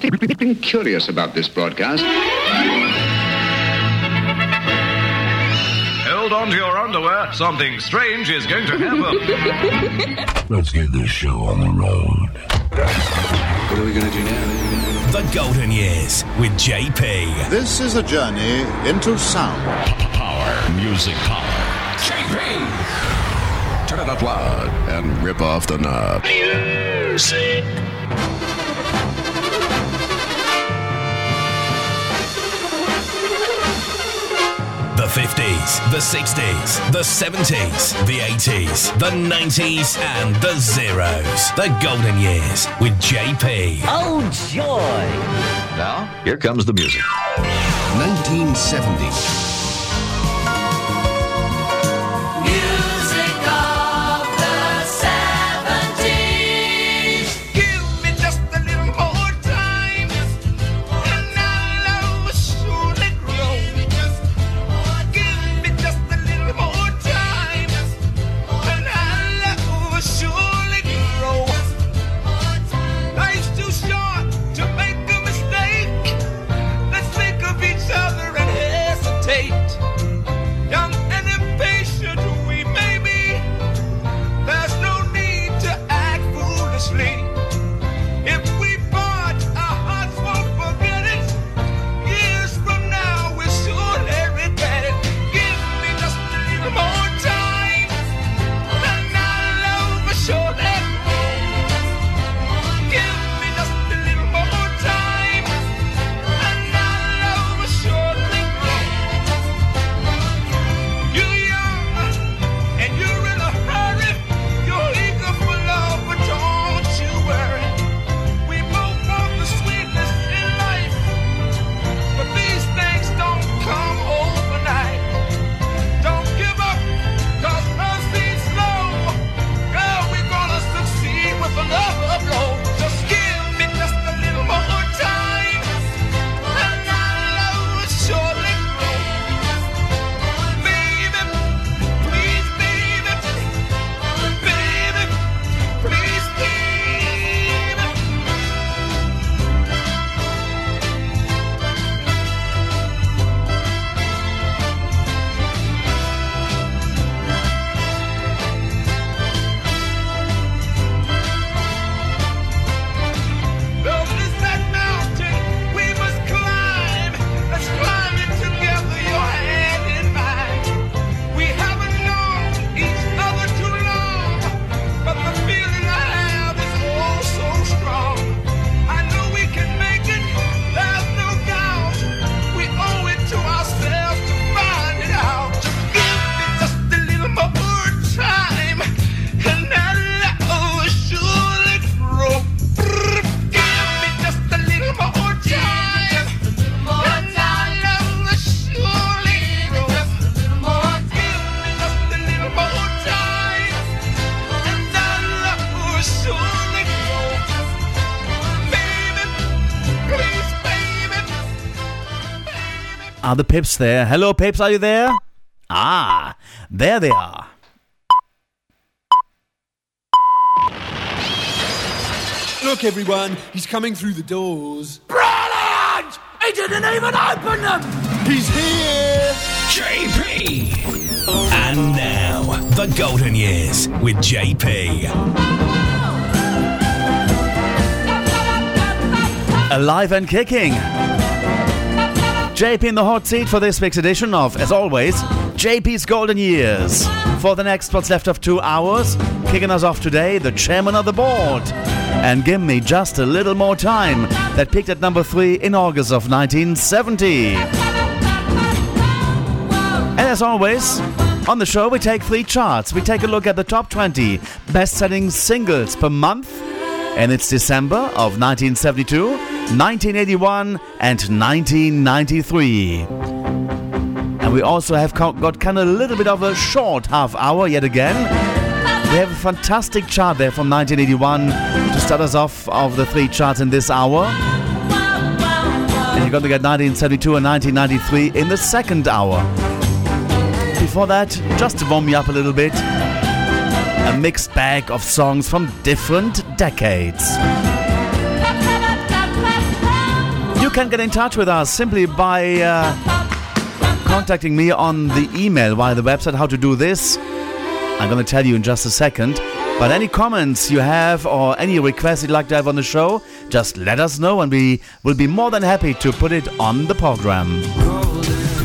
something curious about this broadcast. Hold on to your underwear. Something strange is going to happen. Let's get this show on the road. What are we going to do now? The Golden Years with JP. This is a journey into sound. Power. Music power. JP! Turn it up loud and rip off the knob. Music. 50s, the 60s, the 70s, the 80s, the 90s, and the zeros. The Golden Years with JP. Oh, joy! now, here comes the music. 1970. Are the Pips there? Hello, Pips, are you there? Ah, there they are. Look, everyone, he's coming through the doors. Brilliant! He didn't even open them! He's here! JP. And now, The Golden Years with JP. Alive and kicking. JP in the hot seat for this week's edition of, as always, JP's Golden Years. For the next what's left of two hours, kicking us off today, the chairman of the board. And give me just a little more time. That peaked at number three in August of 1970. And as always, on the show we take three charts. We take a look at the top 20 best-selling singles per month. And it's December of 1972, 1981, and 1993. And we also have got kind of a little bit of a short half hour yet again. We have a fantastic chart there from 1981 to start us off of the three charts in this hour. And you're going to get 1972 and 1993 in the second hour. Before that, just to warm you up a little bit, a mixed bag of songs from different decades. Can get in touch with us simply by uh, contacting me on the email via the website. How to do this, I'm going to tell you in just a second. But any comments you have or any requests you'd like to have on the show, just let us know and we will be more than happy to put it on the program.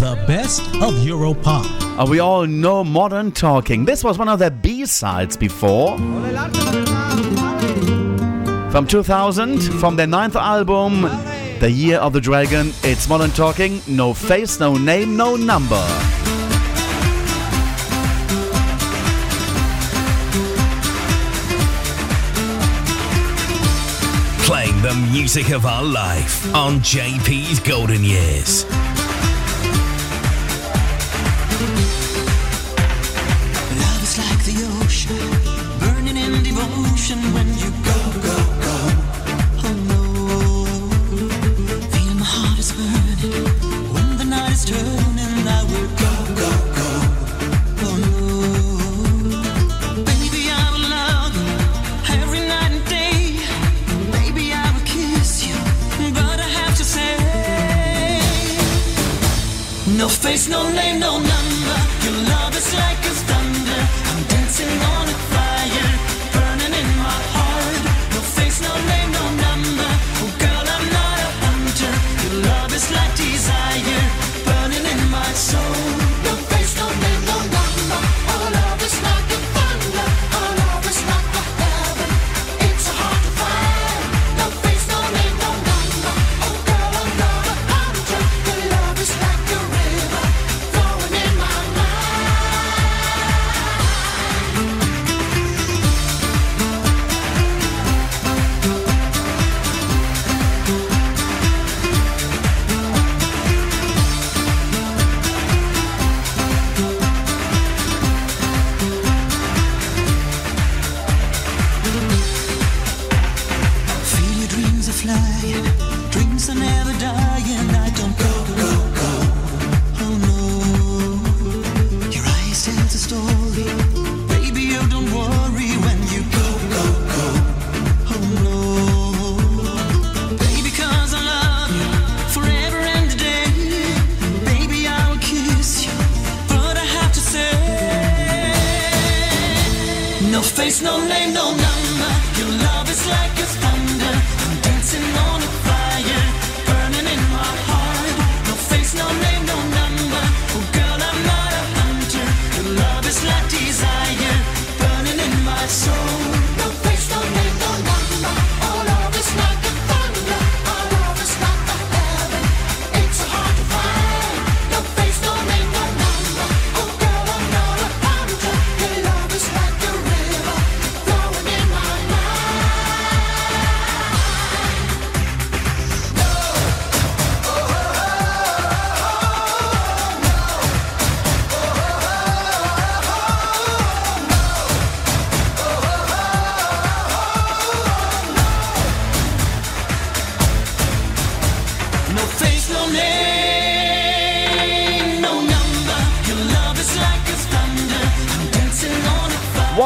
The best of Europop. Uh, we all know Modern Talking. This was one of their B-sides before. From 2000, from their ninth album, The Year of the Dragon, it's Modern Talking, no face, no name, no number. Playing the music of our life on JP's Golden Years. Face, no name, no number.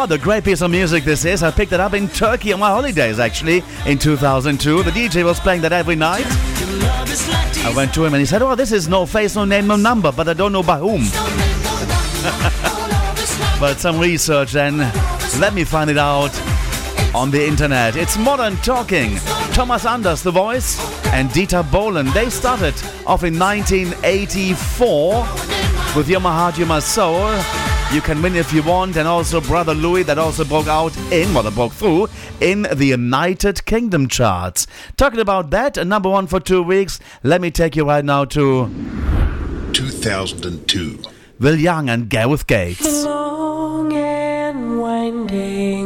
What a great piece of music this is. I picked it up in Turkey on my holidays actually in 2002. The DJ was playing that every night. I went to him and he said, Oh, this is no face, no name, no number, but I don't know by whom. but some research then. Let me find it out on the internet. It's Modern Talking. Thomas Anders, the voice, and Dieter Bohlen. They started off in 1984 with You're My Soul. You Can Win If You Want, and also Brother Louie, that also broke out in, well, that broke through in the United Kingdom charts. Talking about that, a number one for two weeks, let me take you right now to 2002. Will Young and Gareth Gates. Long and winding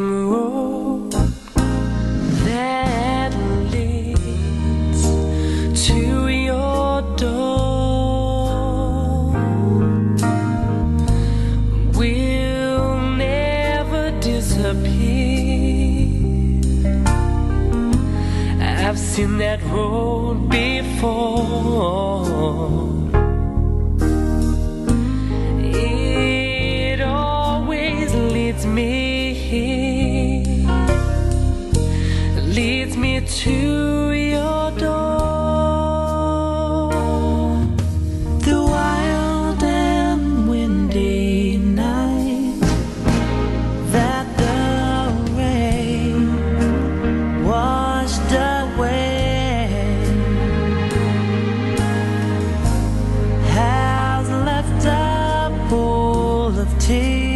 I've that road pool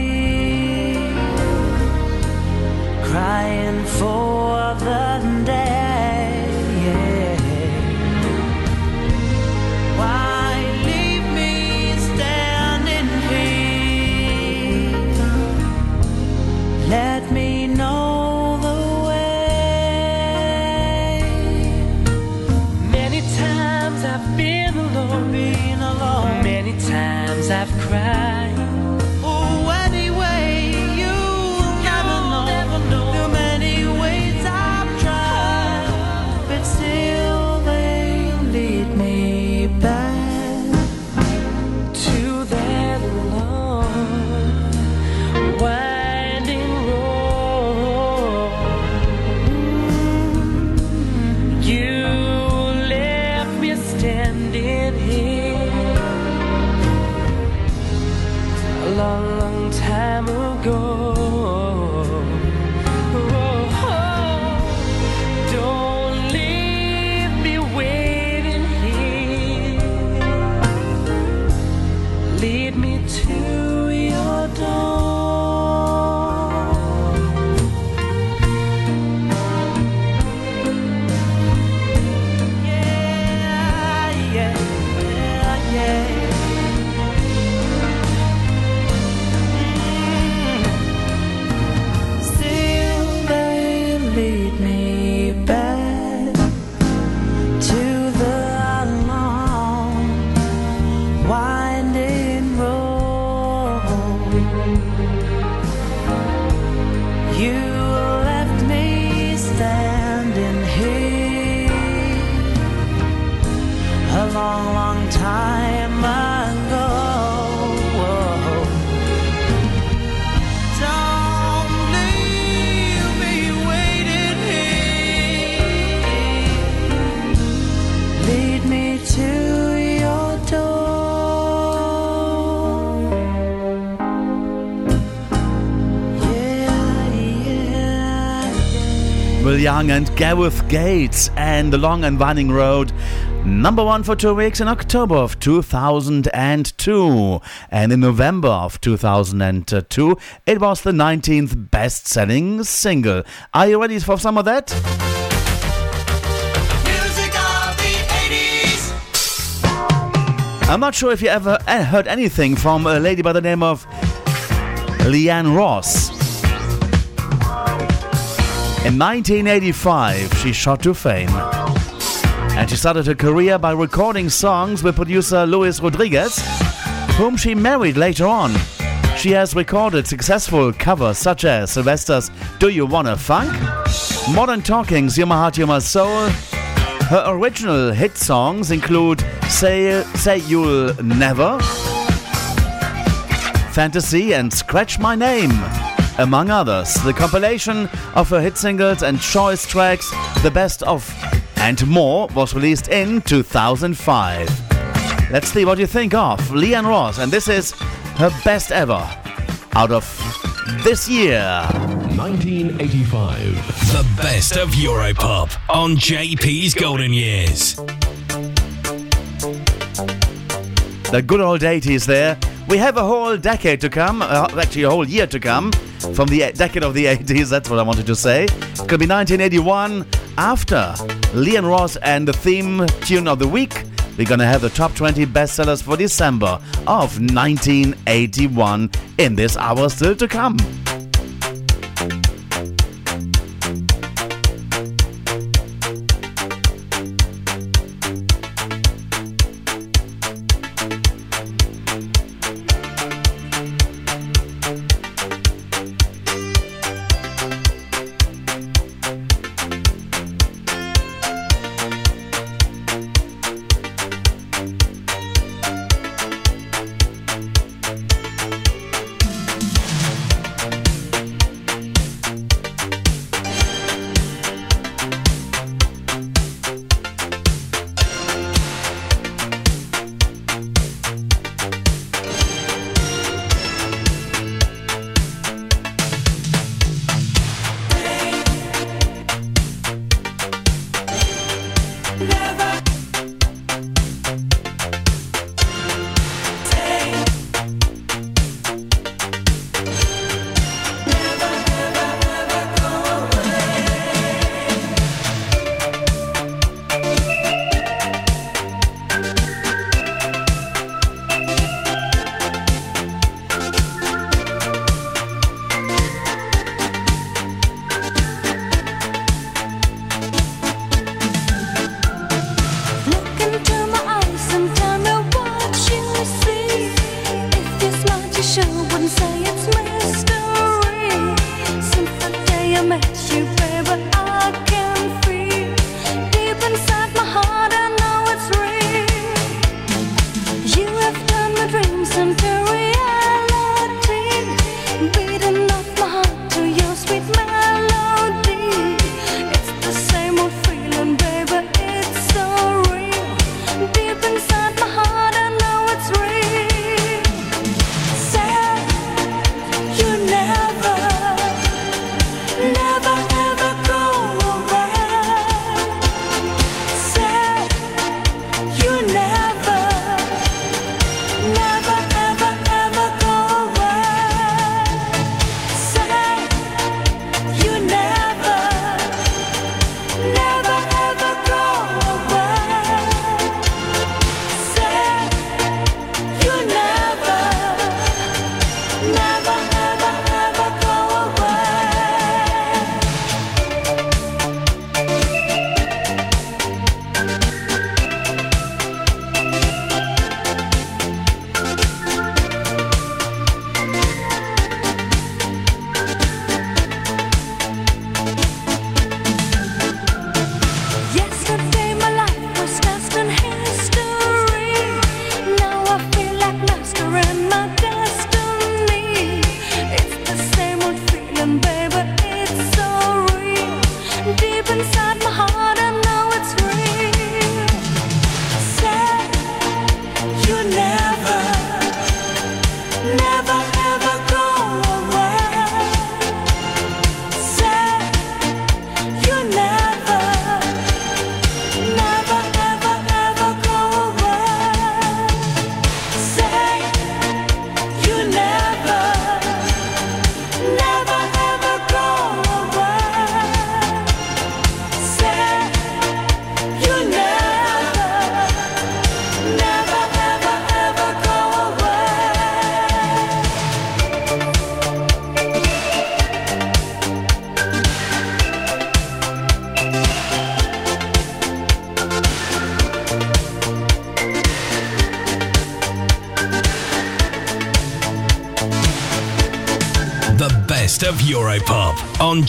Young and Gareth Gates and The Long and Winding Road. Number one for two weeks in October of 2002. And in November of 2002, it was the 19th best selling single. Are you ready for some of that? Music of the 80s. I'm not sure if you ever uh, heard anything from a lady by the name of Lian Ross. In 1985, she shot to fame. And she started her career by recording songs with producer Luis Rodriguez, whom she married later on. She has recorded successful covers such as Sylvester's Do You Wanna Funk, Modern Talking's You're My Heart, You're My Soul. Her original hit songs include Say, Say You'll Never, Fantasy, and Scratch My Name, among others. The compilation of her hit singles and choice tracks, The Best of and More, was released in 2005. Let's see what you think of Lian Ross, and this is her best ever out of this year. 1985. The best of Europop on JP's Golden Years. The good old 80s there. We have a whole decade to come, uh, actually a whole year to come from the decade of the 80s, that's what I wanted to say. Going to be 1981 after Lian Ross and the theme tune of the week. We're going to have the top 20 bestsellers for December of 1981 in this hour still to come.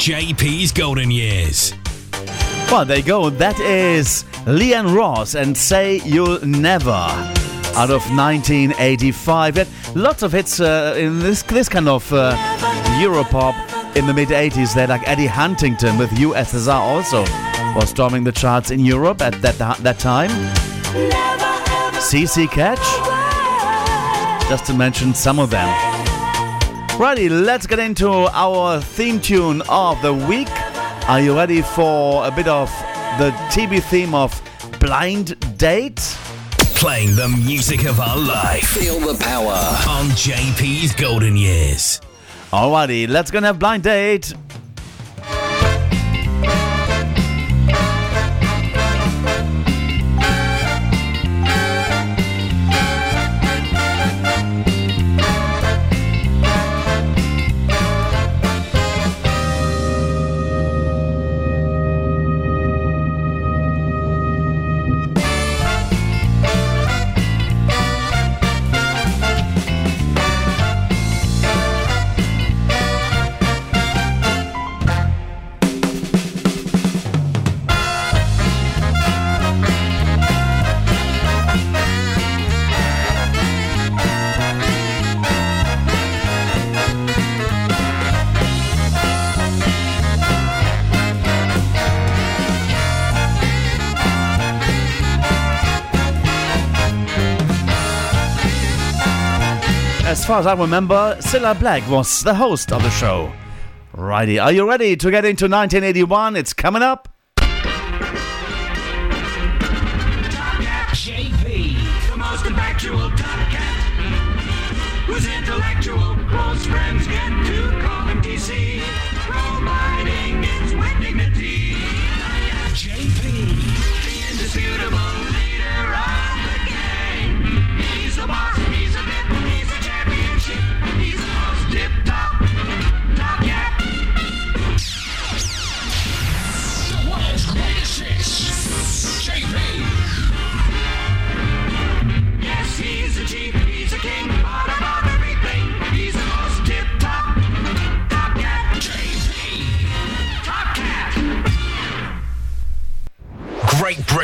JP's Golden Years. Well, there you go. That is Lian Ross and Say You'll Never out of 1985. And lots of hits uh, in this this kind of uh, Europop in the mid 80s. There, like Eddy Huntington with USSR also was storming the charts in Europe at that that time. CC Catch, just to mention some of them. Righty, let's get into our theme tune of the week. Are you ready for a bit of the TV theme of Blind Date? Playing the music of our life. Feel the power. On JP's Golden Years. Alrighty, let's go and have Blind Date. Far as I remember, Cilla Black was the host of the show. Righty, are you ready to get into 1981? It's coming up.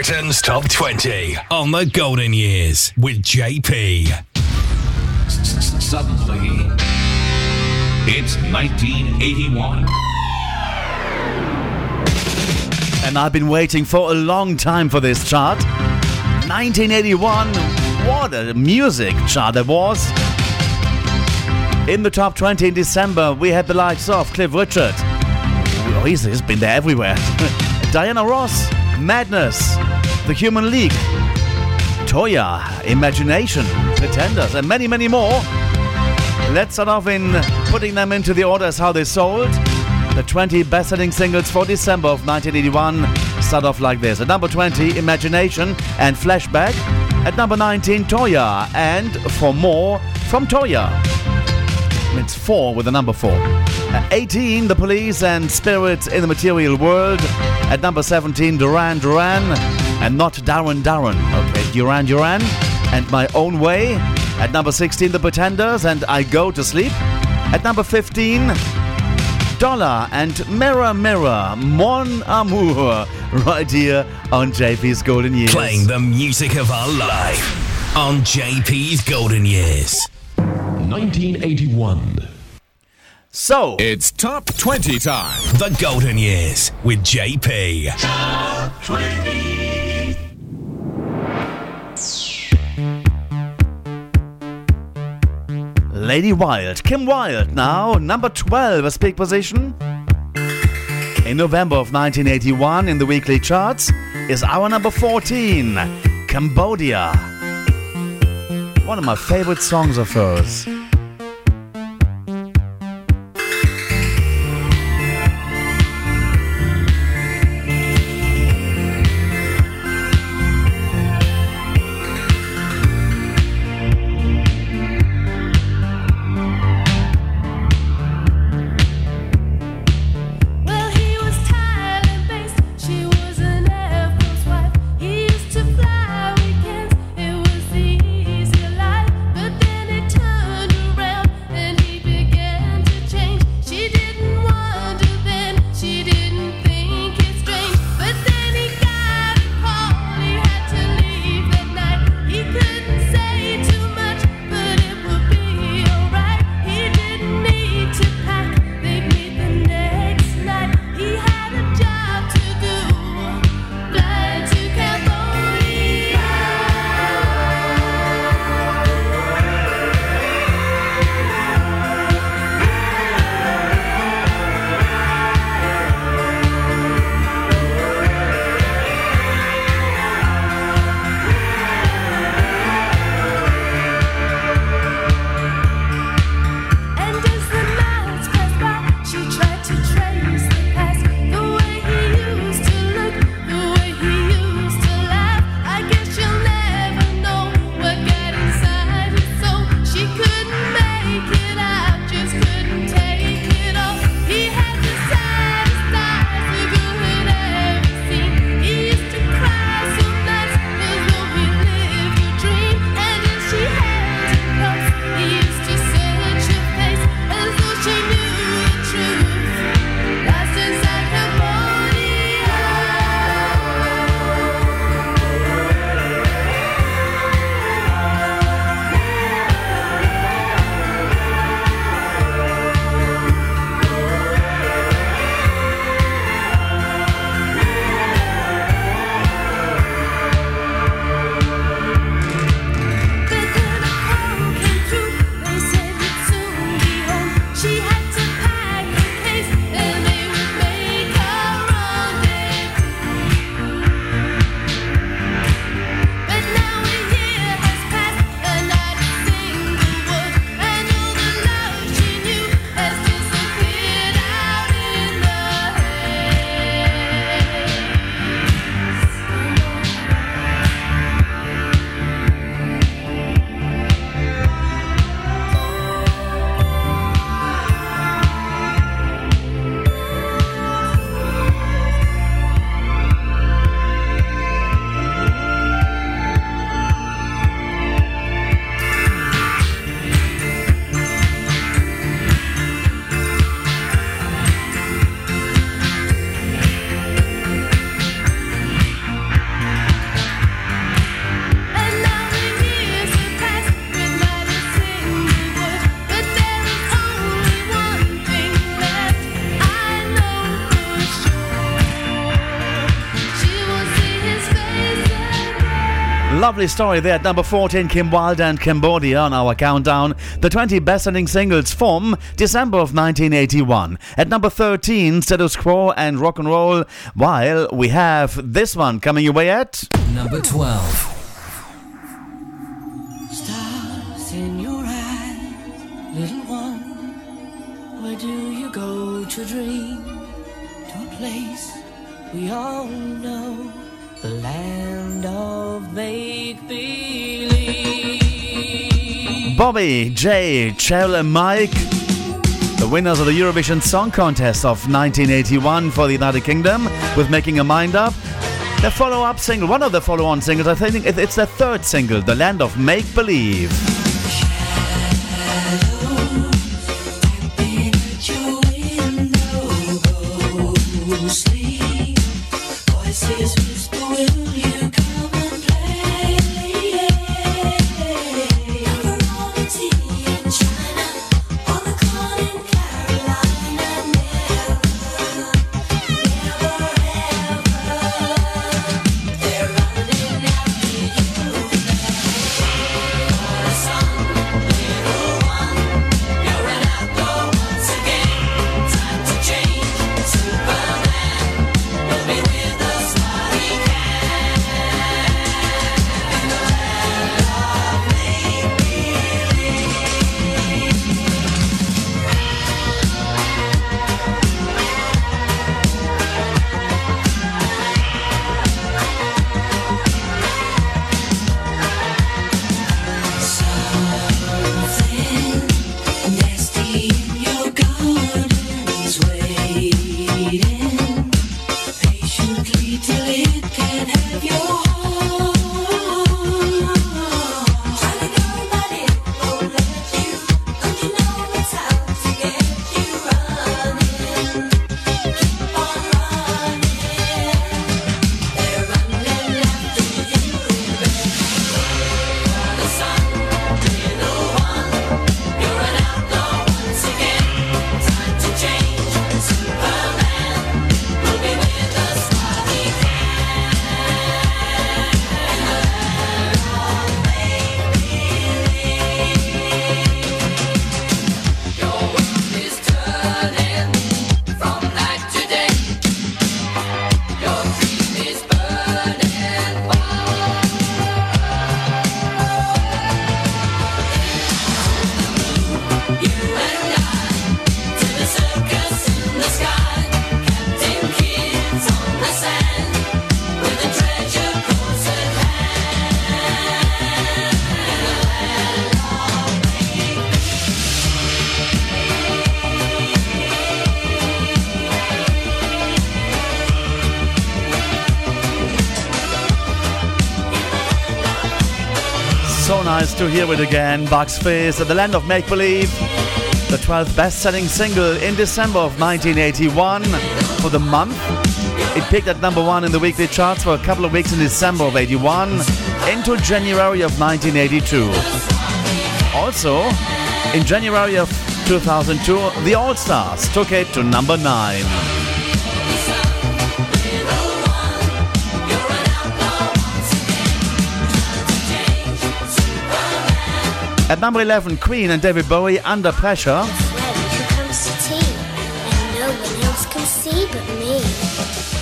Britain's Top 20 on the Golden Years with JP. Suddenly, it's 1981. And I've been waiting for a long time for this chart. 1981, what a music chart it was. In the top 20 in December, we had the likes of Cliff Richard. Oh, he's, he's been there everywhere. Diana Ross, Madness, The Human League, Toyah, Imagination, Pretenders, and many, many more. Let's start off in putting them into the order as how they sold. The 20 best selling singles for December of 1981 start off like this. At number 20, Imagination and Flashback. At number 19, Toyah and Four More from Toyah. It's 4 with the number 4. At 18, The Police and Spirits in the Material World. At number 17, Duran Duran and not Darren Darren. Okay, Duran Duran and My Own Way. At number 16, The Pretenders and I Go to Sleep. At number 15, Dollar and Mirror Mirror, Mon Amour, right here on JP's Golden Years. Playing the music of our life on JP's Golden Years. 1981. So, It's top 20 time. The Golden Years with JP. Top 20. Lady Wild, Kim Wilde now, number 12, a big position. In November of 1981, in the weekly charts, is our number 14, Cambodia. One of my favorite songs of hers. Lovely story there at number 14, Kim Wilde and Cambodia on our countdown. The 20 best selling singles from December of 1981. At number 13, Status Quo and Rock and Roll, while we have this one coming your way at Number 12. Stars in your eyes, little one. Where do you go to dream? To a place we all know, the land of make believe. Bobby, Jay, Cheryl, and Mike. The winners of the Eurovision Song Contest of 1981 for the United Kingdom with Making a Mind Up. The follow up single, one of the follow on singles, I think it's the third single, The Land of Make Believe. To hear it again. Bucks Fizz at the Land of Make Believe. The 12th best selling single in December of 1981 for the month. It peaked at number one in the weekly charts for a couple of weeks in December of 81 into January of 1982. Also, in January of 2002, the All Stars took it to number nine. At number 11, Queen and David Bowie, Under Pressure. When it comes to tea, and no see but me.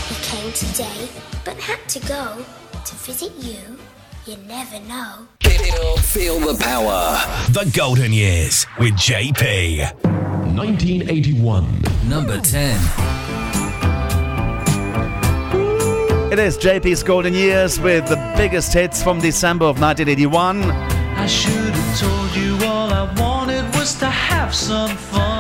He came today, but had to go to visit you. You never know. Feel the power. The Golden Years with JP. 1981. Number 10. It is JP's Golden Years with the biggest hits from December of 1981. I should have told you all I wanted was to have some fun.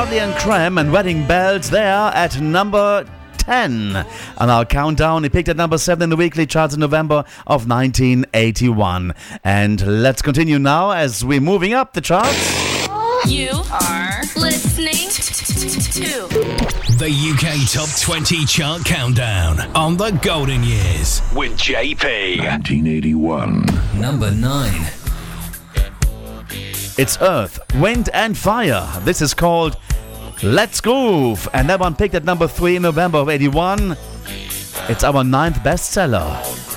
It's and Creme and Wedding Bells there at number 10. On our countdown, he peaked at number 7 in the weekly charts in November of 1981. And let's continue now as we're moving up the charts. You are listening to The UK Top 20 Chart Countdown on the Golden Years with JP. 1981. Number 9. It's Earth, Wind and Fire. This is called Let's Groove. And that one picked at number 3 in November of 81. It's our ninth bestseller.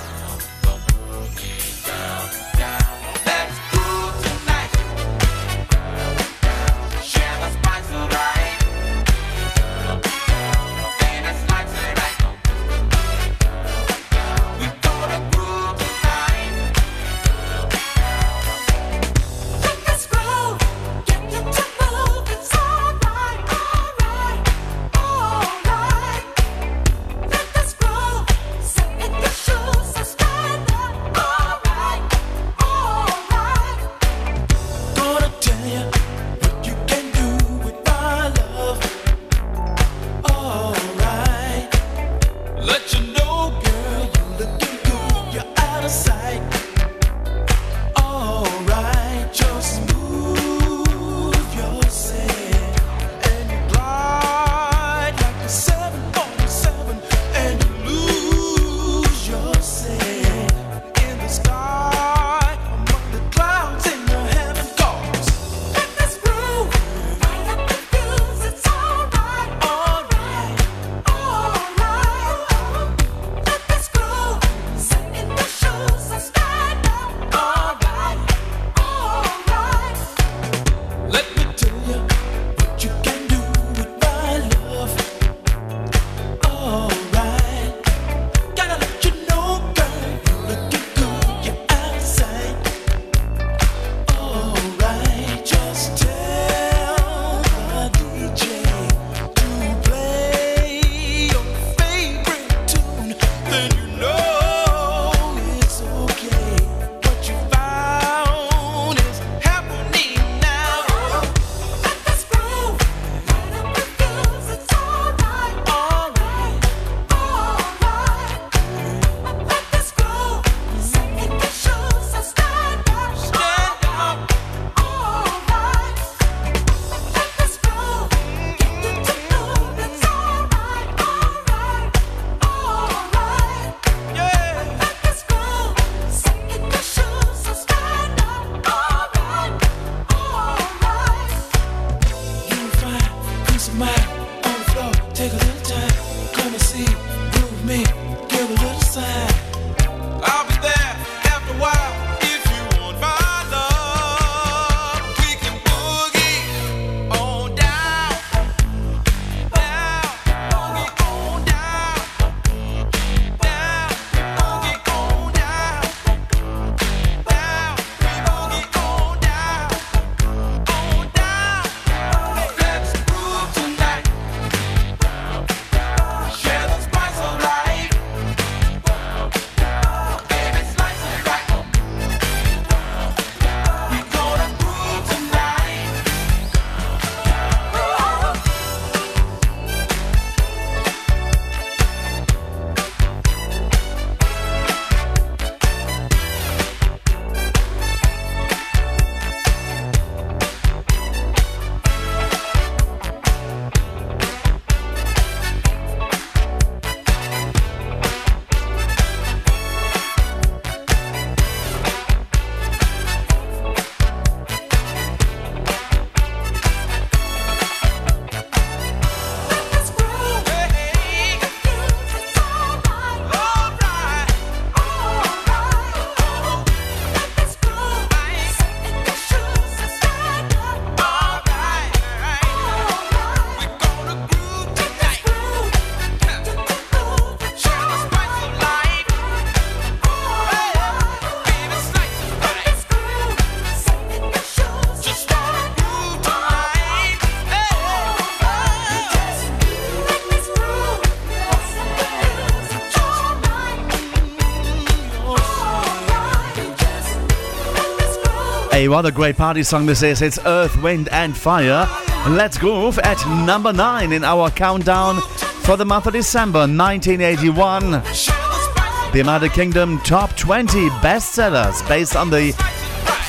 Hey, what a great party song this is. It's Earth, Wind and Fire. Let's groove at number 9 in our countdown for the month of December 1981. The United Kingdom Top 20 bestsellers based on the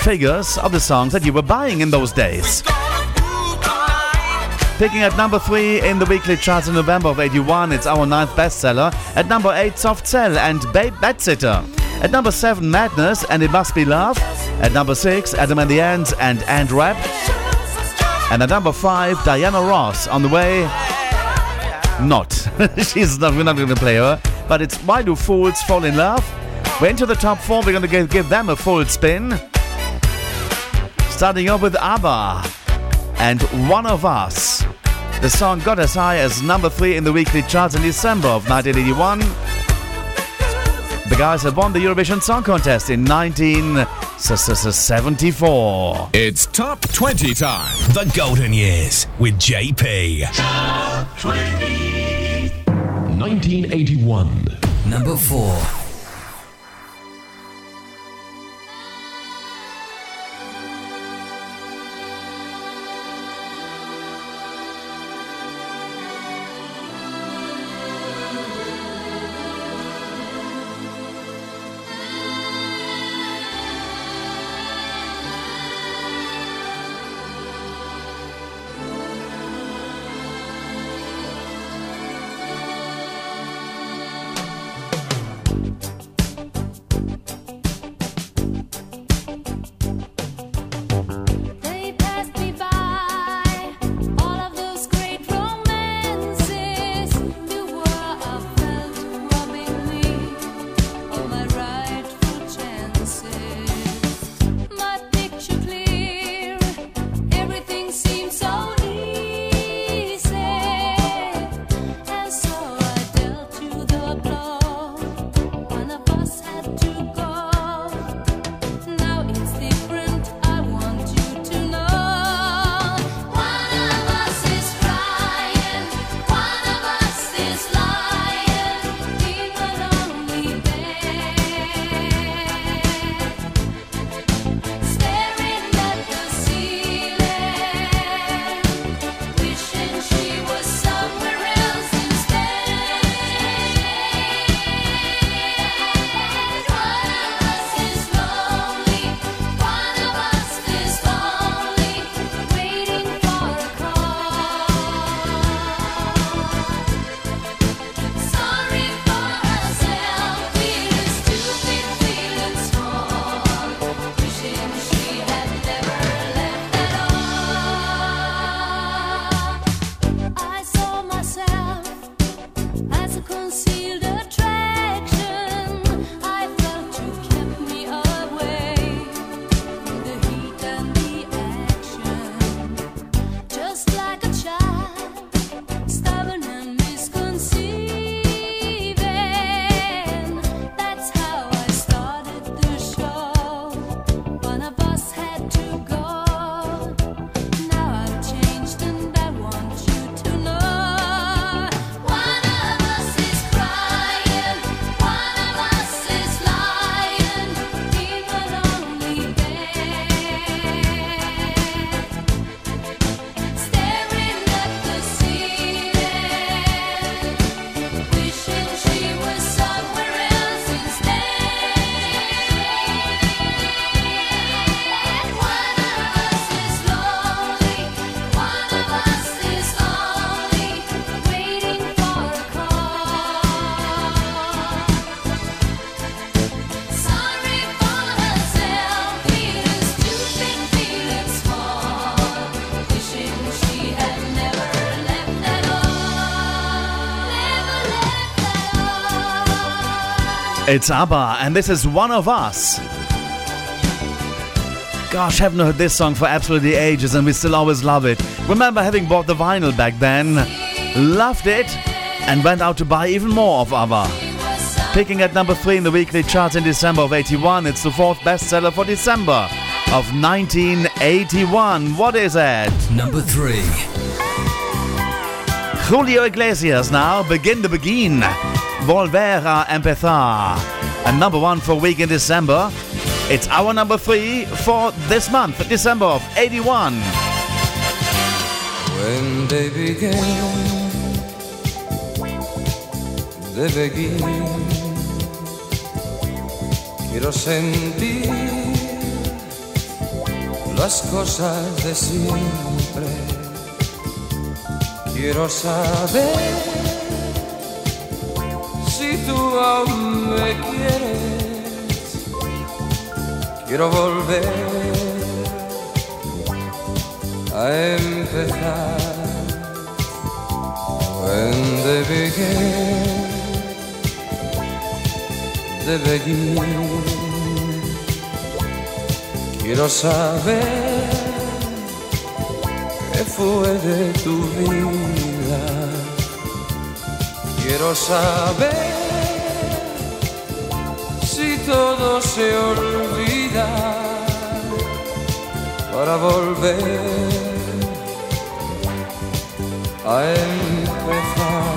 figures of the songs that you were buying in those days. Picking at number 3 in the weekly charts in November of 81, it's our ninth bestseller. At number 8, Soft Cell and Babe Bedsitter. At number 7, Madness and It Must Be Love. At number 6, Adam and the Ants and Ant Rap. And at number 5, Diana Ross on the way. Not. She's not, we're not going to play her. But it's Why Do Fools Fall in Love? We're into the top 4. We're going to give, give them a full spin. Starting off with ABBA and One of Us. The song got as high as number 3 in the weekly charts in December of 1981. The guys have won the Eurovision Song Contest in 1974. It's top 20 time. The Golden Years with JP. Top 20. 1981. Number 4. It's ABBA, and this is One of Us. Gosh, haven't heard this song for absolutely ages, and we still always love it. Remember having bought the vinyl back then, loved it, and went out to buy even more of ABBA. Picking at number three in the weekly charts in December of 81, it's the fourth bestseller for December of 1981. What is it? Number three. Julio Iglesias now, Begin to Begin. Volver a Empezar. And number one for a week in December. It's our number three for this month, December of 81. When they began, de begin, quiero sentir las cosas de siempre. Quiero saber si tú aún me quieres. Quiero volver a empezar. When they began, de begin. Quiero saber qué fue de tu vida. Quiero saber todo se olvida para volver a empezar.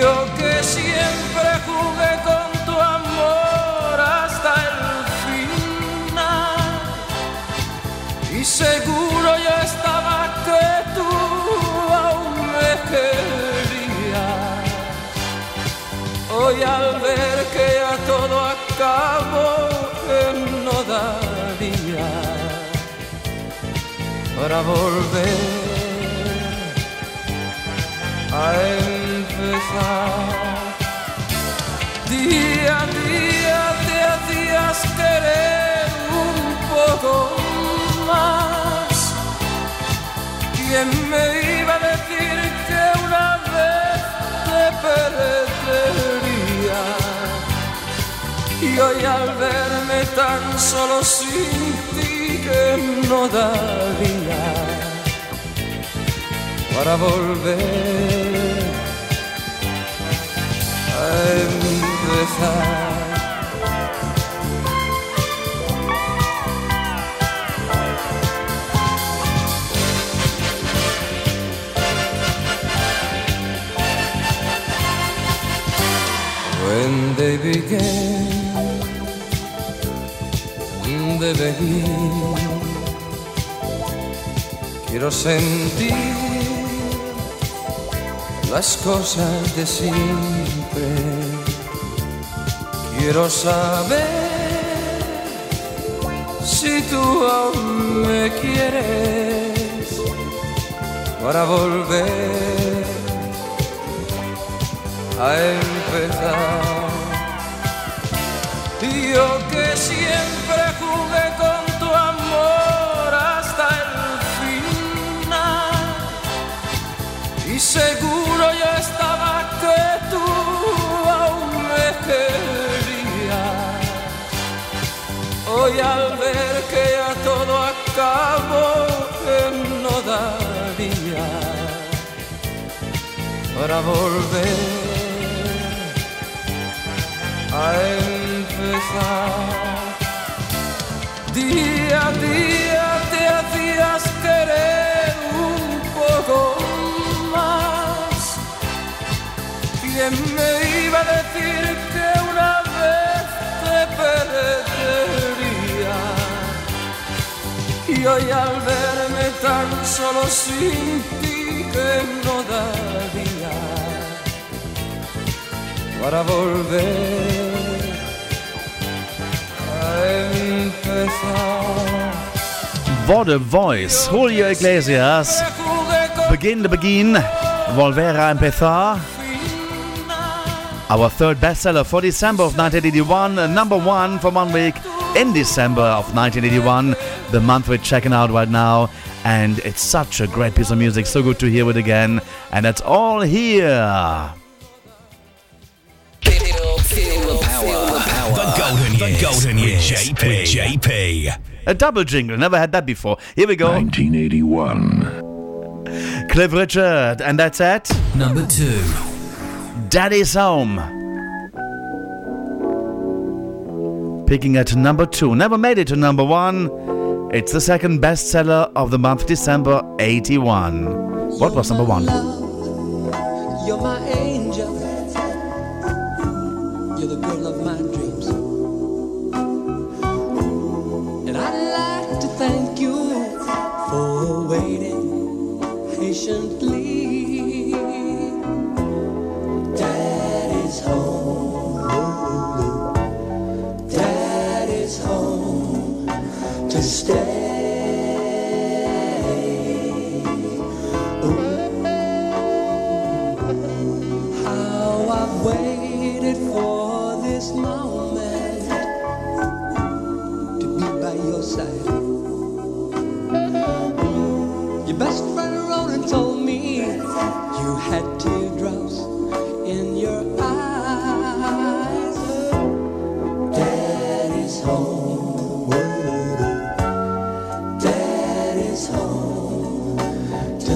Yo que siempre Hoy al ver que ya todo acabó, que no daría para volver a empezar. Día a día te hacías querer un poco más. ¿Quién me iba a decir que una vez te perdería? Y al verme tan solo sin ti que no daría para volver a empezar. When they began, de begin, quiero sentir las cosas de siempre. Quiero saber si tú aún me quieres para volver a empezar. Yo que Hoy al ver que ya todo acabó, que no daría para volver a empezar. Día a día te hacías querer un poco más. ¿Quién me iba a decir Y hoy al verme tan solo sin ti que no daría para volver a empezar. What a voice. Julio Iglesias. Begin to begin. Volver a Empezar. Our third bestseller for December of 1981. uh, Number one for one week in December of 1981. The month we're checking out right now. And it's such a great piece of music. So good to hear it again. And that's all here. The power. power. The Golden Years with JP. A double jingle, never had that before. Here we go. 1981. Cliff Richard, and that's it. Number two. Daddy's Home. Picking at number two. Never made it to number one. It's the second bestseller of the month December 81. What was number one?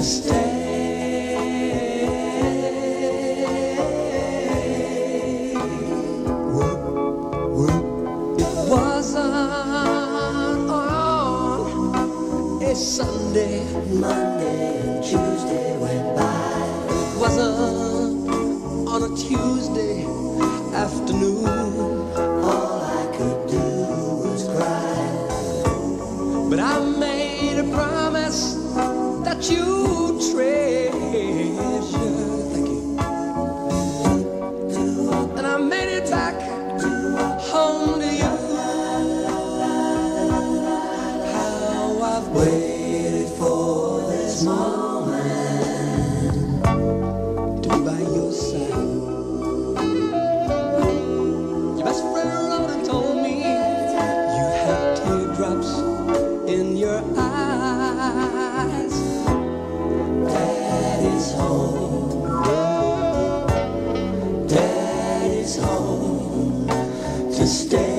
Stay. You stay.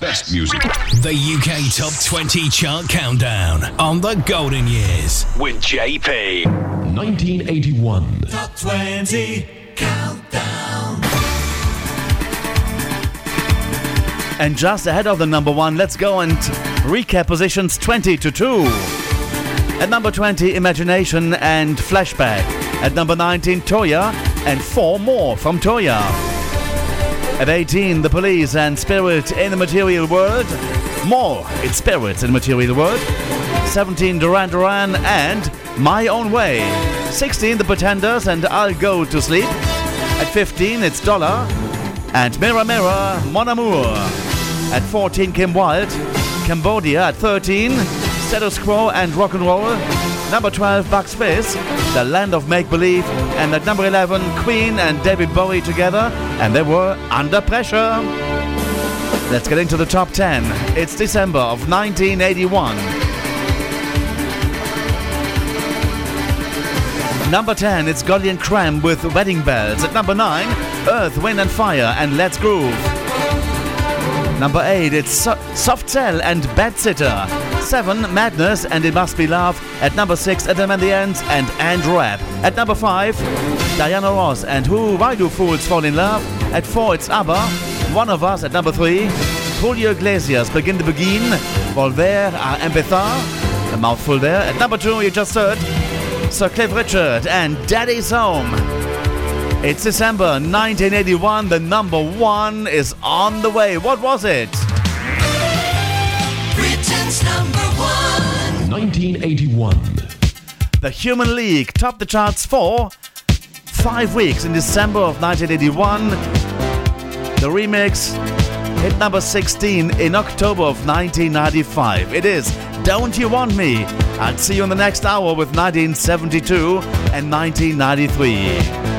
Best, best music. The UK Top 20 Chart Countdown on the Golden Years with JP. 1981. Top 20 Countdown. And just ahead of the number one, let's go and recap positions 20 to 2. At number 20, Imagination and Flashback. At number 19, Toyah, and four more from Toyah. At 18, The Police and Spirit in the Material World. More, it's Spirits in the Material World. 17, Duran Duran and My Own Way. 16, The Pretenders and I'll Go to Sleep. At 15, it's Dollar and Mirror Mirror, Mon Amour. At 14, Kim Wilde, Cambodia. At 13, Status Quo and Rock and Roll. Number 12, Bucks Fizz, The Land of Make Believe. And at number 11, Queen and David Bowie together, and they were Under Pressure. Let's get into the top 10. It's December of 1981. Number 10, it's Godley and Creme with Wedding Bells. At number 9, Earth, Wind and Fire and Let's Groove. Number 8, it's so- Soft Cell and Bed Sitter. 7, Madness and It Must Be Love. At number 6, Adam and the Ants and Ant Rap. At number 5, Diana Ross and Who, Why Do Fools Fall in Love? At 4, it's ABBA. One of Us at number 3. Julio Iglesias, Begin to Begin. Volver a Empezar. A mouthful there. At number 2, you just heard Sir Cliff Richard and Daddy's Home. It's December 1981. The number one is on the way. What was it? 1981. The Human League topped the charts for five weeks in December of 1981. The remix hit number 16 in October of 1995. It is Don't You Want Me? I'll see you in the next hour with 1972 and 1993.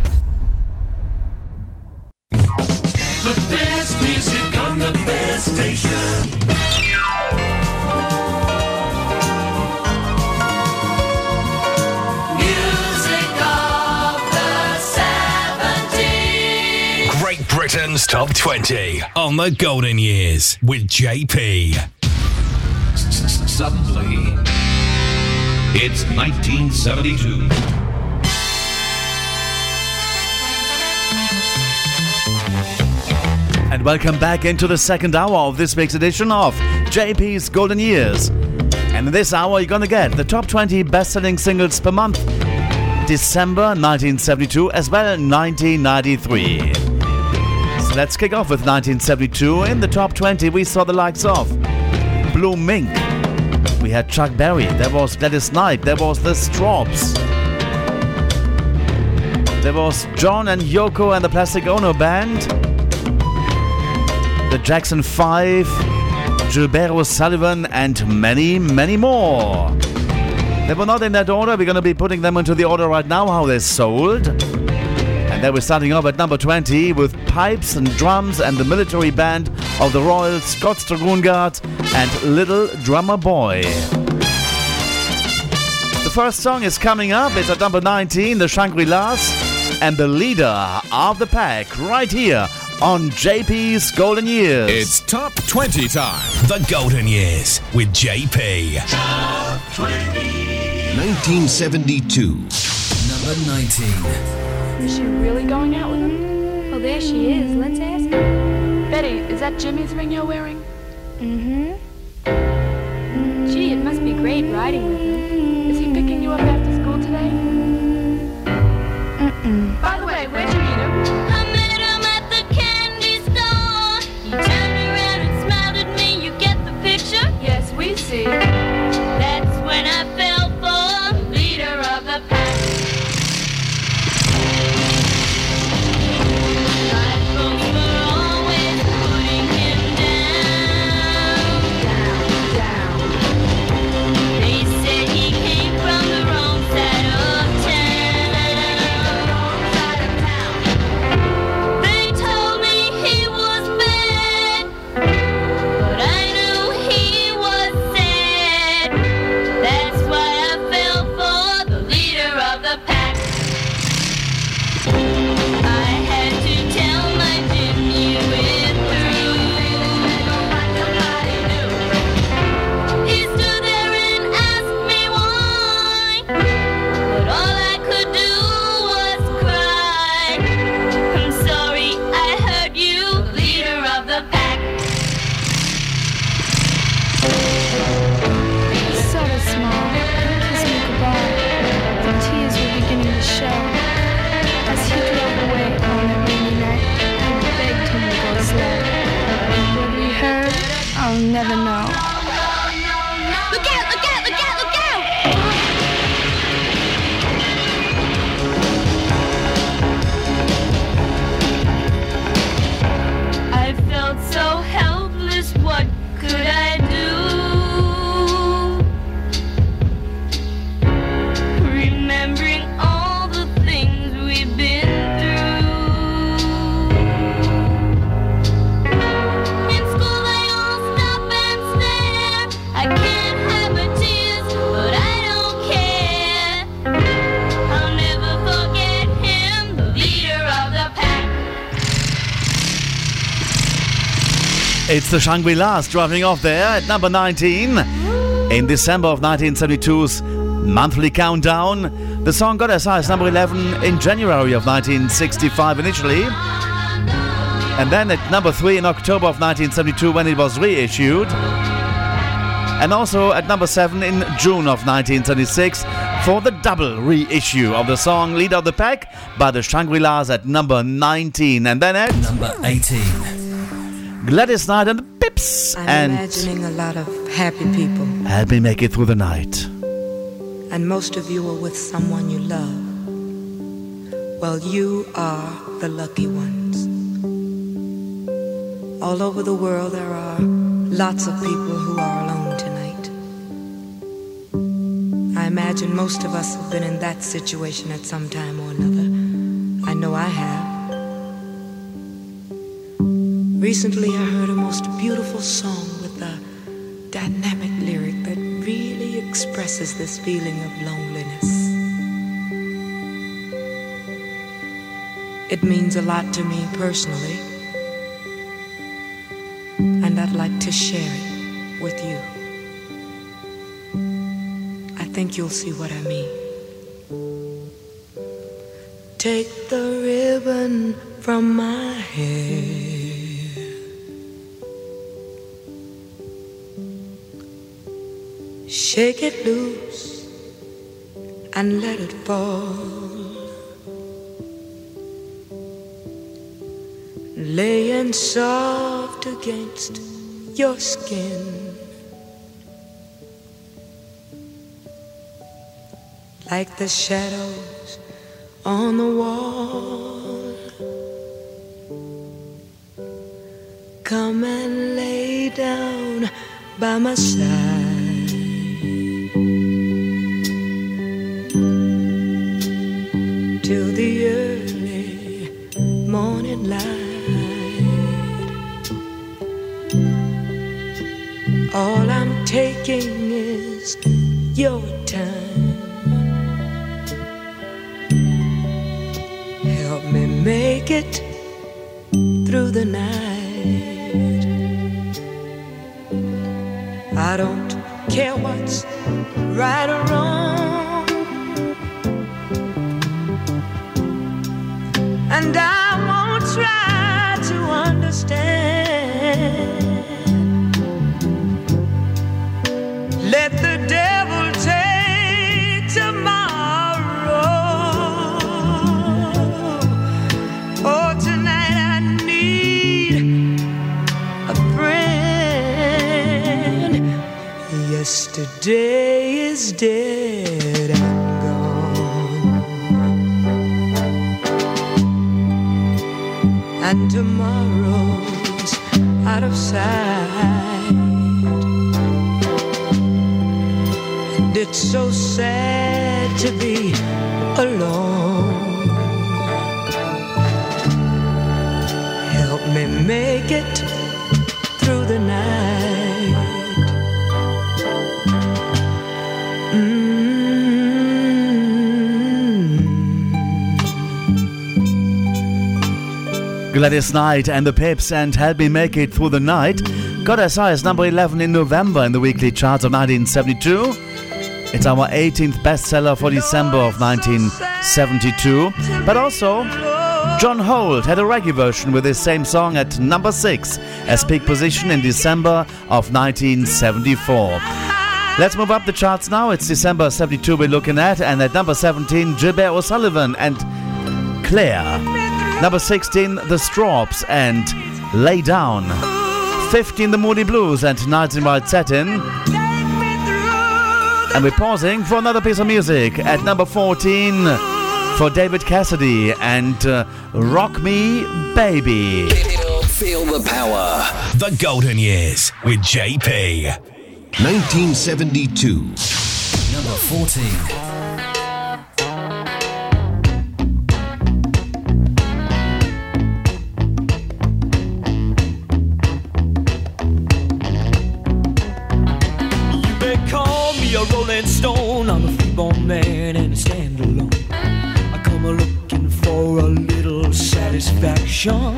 Britain's Top 20 on the Golden Years with JP. Suddenly, it's 1972. And welcome back into the second hour of this week's edition of JP's Golden Years. And in this hour, you're going to get the top 20 best selling singles per month December 1972 as well as 1993 let's kick off with 1972. In the top 20, we saw the likes of Blue Mink. We had Chuck Berry. There was Gladys Knight. There was the Strawbs. There was John and Yoko and the Plastic Ono Band. The Jackson 5. Gilbert O'Sullivan and many, many more. They were not in that order. We're going to be putting them into the order right now, how they sold. And then we're starting off at number 20 with pipes and drums and the military band of the Royal Scots Dragoon Guard and Little Drummer Boy. The first song is coming up. It's at number 19, the Shangri-Las, and the leader of the pack right here on JP's Golden Years. It's top 20 time. The Golden Years with JP. Top 20. 1972. Number 19. Is she really going out with him? Well, there she is. Let's ask her. Betty, is that Jimmy's ring you're wearing? Mm-hmm. Gee, it must be great riding with him. Is he picking you up after school today? Mm-mm. By the way, where'd you meet him? I met him The Shangri-Las driving off there at number 19. In December of 1972's monthly countdown, the song got as high as number 11 in January of 1965 initially. And then at number 3 in October of 1972 when it was reissued. And also at number 7 in June of 1976 for the double reissue of the song Leader of the Pack by the Shangri-Las at number 19. And then at Number 18. Gladys Knight and the Pips. I'm and imagining a lot of happy people, help me make it through the night. and most of you are with someone you love. Well, you are the lucky ones. All over the world, there are lots of people who are alone tonight. I imagine most of us have been in that situation at some time or another. I know I have. Recently, I heard a most beautiful song with a dynamic lyric that really expresses this feeling of loneliness. It means a lot to me personally, and I'd like to share it with you. I think you'll see what I mean. Take the ribbon from my hair. Shake it loose and let it fall. laying soft against your skin. Like the shadows on the wall. Come and lay down by my side. Morning light. All I'm taking is your time. Help me make it through the night. I don't care what's right or wrong. And I Let the devil take tomorrow. Oh, tonight I need a friend. Yesterday is dead and tomorrow's out of sight. And it's so sad to be alone. Help me make it Gladys Knight and the Pips and Help Me Make It Through the Night got as high as number 11 in November in the weekly charts of 1972. It's our 18th bestseller for December of 1972. But also, John Holt had a reggae version with this same song at number 6 as peak position in December of 1974. Let's move up the charts now. It's December 72 we're looking at, and at number 17, Gilbert O'Sullivan and Claire. Number 16, The Strawbs and Lay Down. 15, The Moody Blues and Nights in White Satin. And we're pausing for another piece of music at number 14 for David Cassidy and uh, Rock Me Baby. Feel the power. The Golden Years with JP. 1972. Number 14. Stone. I'm a freeborn man and I stand alone. I come a looking for a little satisfaction.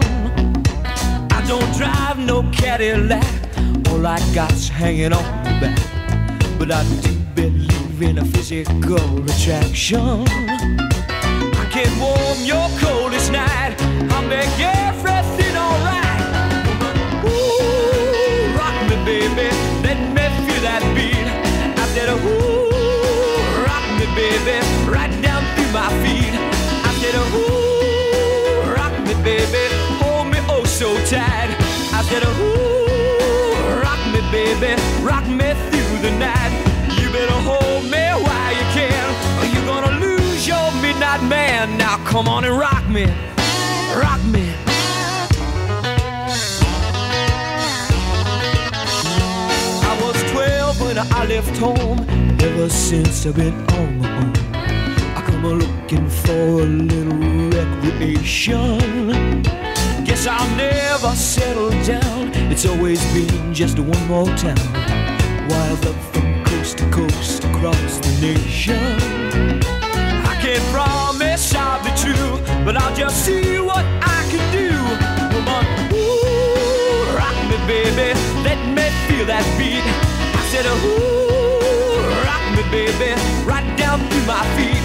I don't drive no Cadillac. All I got's hanging on the back. But I do believe in a physical attraction. I can warm your coldest night. I'll make said, ooh, rock me, baby. Rock me through the night. You better hold me while you can. Or you're gonna lose your midnight man. Now come on and rock me. Rock me. I was 12 when I left home. Ever since I've been on my own. I come a looking for a little recreation. Guess I'll never settle down. It's always been just one more town. Wild up from coast to coast across the nation. I can't promise I'll be true, but I'll just see what I can do. Woman, ooh, rock me, baby. Let me feel that beat. I said, ooh, rock me, baby. Right down through my feet.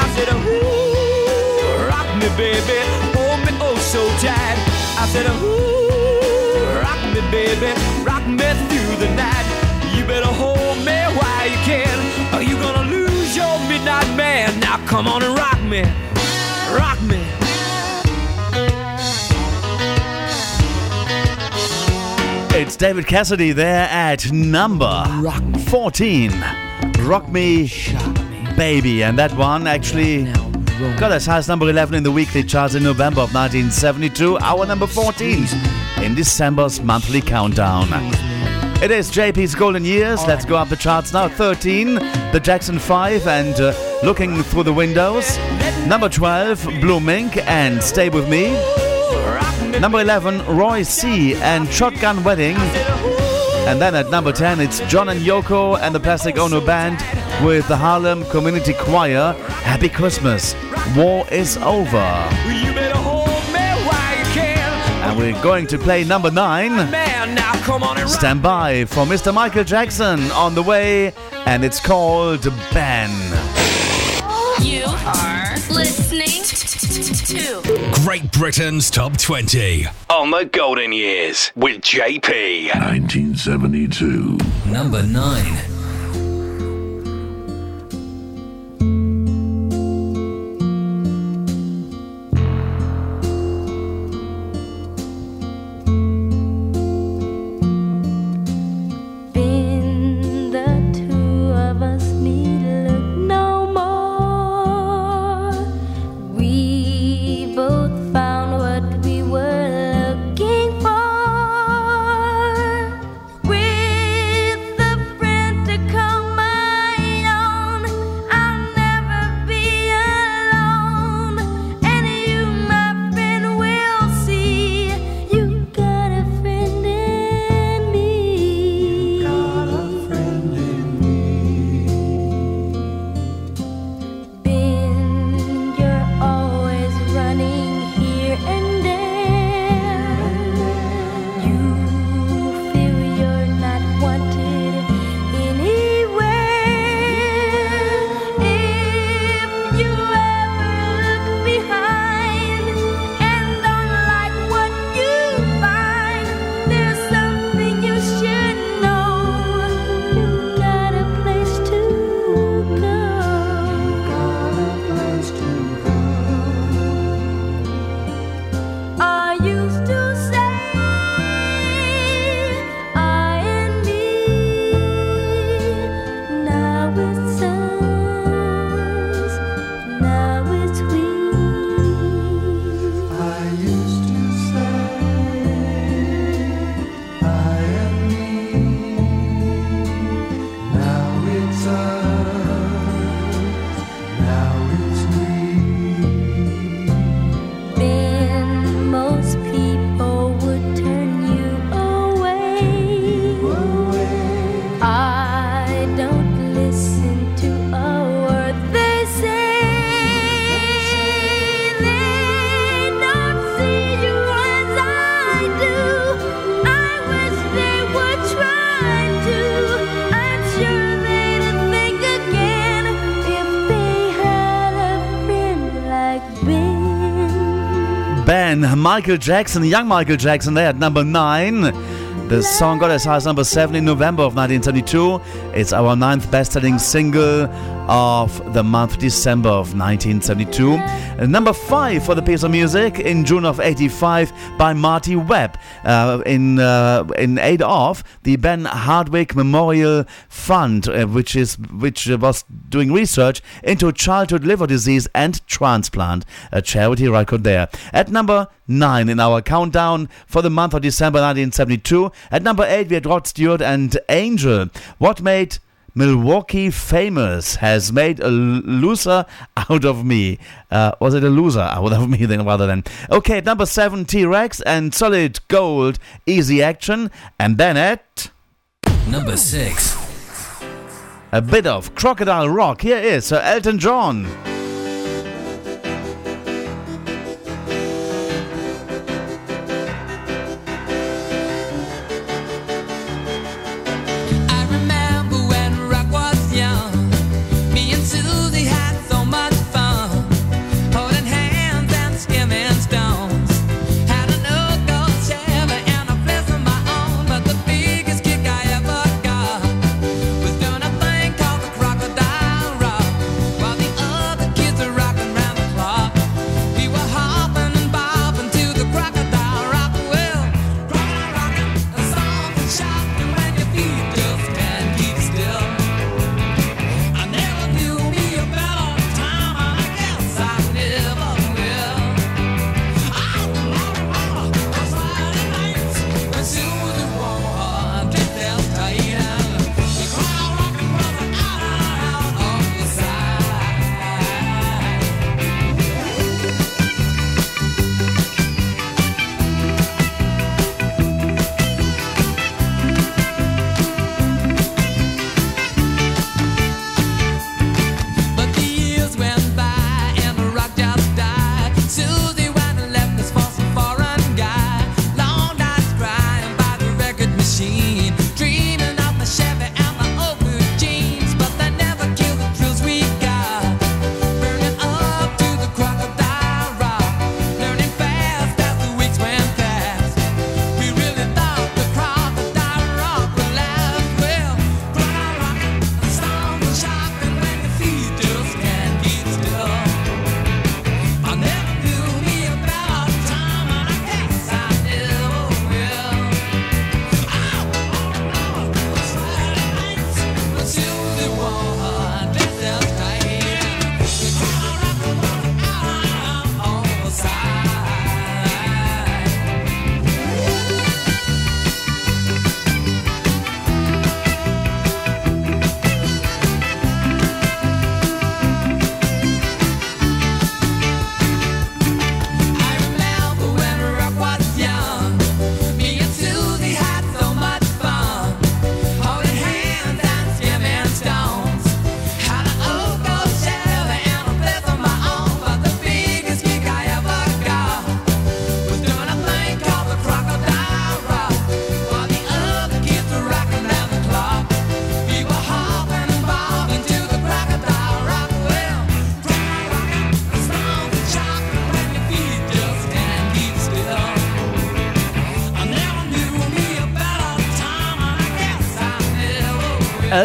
I said, ooh, rock me, baby. Hold me oh so tight. I said, ooh, rock me, baby. Rock me through the night. You better hold me while you can. Or you gonna lose your midnight man. Now come on and rock me. Rock me. It's David Cassidy there at number 14. Rock Me Baby. And that one actually got as high as number 11 in the weekly charts in November of 1972. Our number 14 in December's monthly countdown. It is JP's Golden Years. Let's go up the charts now. 13, the Jackson 5, and uh, looking through the windows. Number 12, Blue Mink and Stay With Me. Number 11, Roy C. and Shotgun Wedding. And then at number 10, it's John and Yoko and the Plastic Ono Band with the Harlem Community Choir. Happy Christmas. War is over. You better hold me while you can. And we're going to play number 9. Man, now come on and. Stand by for Mr. Michael Jackson on the way, and it's called Ben. You are listening to Great Britain's Top 20 on the Golden Years with JP. 1972. Number 9. Michael Jackson, young Michael Jackson there at number 9. The song got as high as number 7 in November of 1972. It's our ninth best selling single of the month December of 1972. Number 5 for the piece of music in June of 85 by Marty Webb uh, in, uh, in aid of the Ben Hardwick Memorial Fund, uh, which, is, which was doing research into childhood liver disease and transplant. A charity record there. At number 9 in our countdown for the month of December 1972. At number 8, we had Rod Stewart and Angel. What made Milwaukee famous has made a loser out of me. Uh, was it a loser out of me then rather than? Okay, number 7, T Rex and Solid Gold, Easy Action. And then at. Number 6. A bit of Crocodile Rock. Here is Sir Elton John.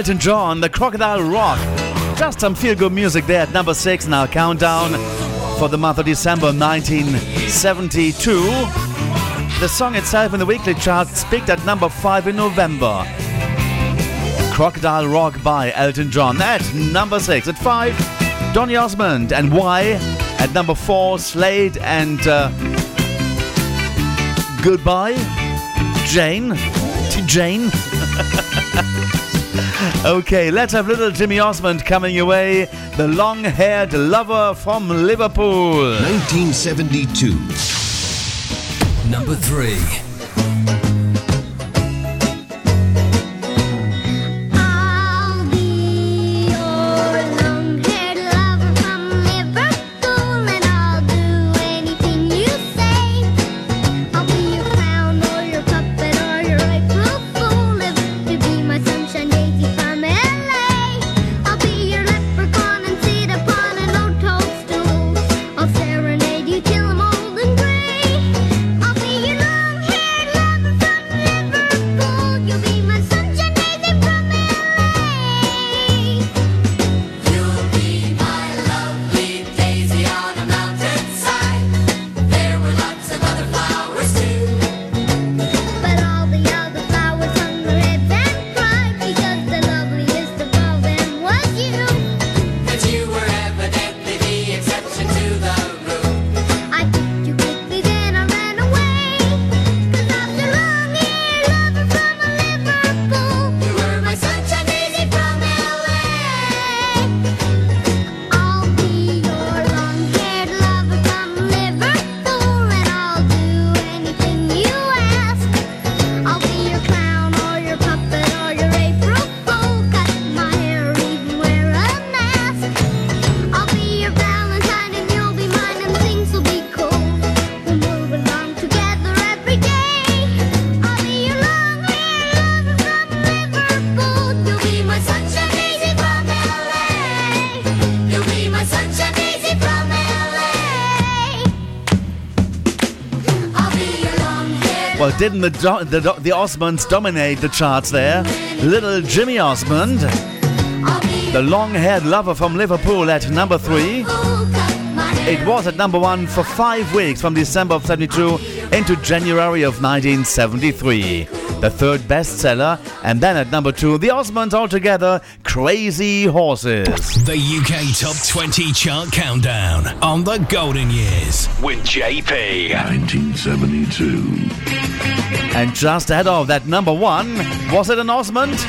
Elton John, The Crocodile Rock. Just some feel good music there at number six in our countdown for the month of December 1972. The song itself in the weekly charts peaked at number five in November. Crocodile Rock by Elton John at number six. At five, Donny Osmond and Why. At number four, Slade and uh, Goodbye. Jane. Jane okay, let's have little Jimmy Osmond coming your way, the long haired lover from Liverpool. 1972. Number three. didn't the, do- the, do- the Osmonds dominate the charts there? Little Jimmy Osmond, the long haired lover from Liverpool, at number three. It was at number one for five weeks from December of 72 into January of 1973. The third bestseller, and then at number two, the Osmonds altogether Crazy Horses. The UK Top 20 Chart Countdown on the Golden Years with JP. 1972. And just ahead of that number one, was it an Osmond?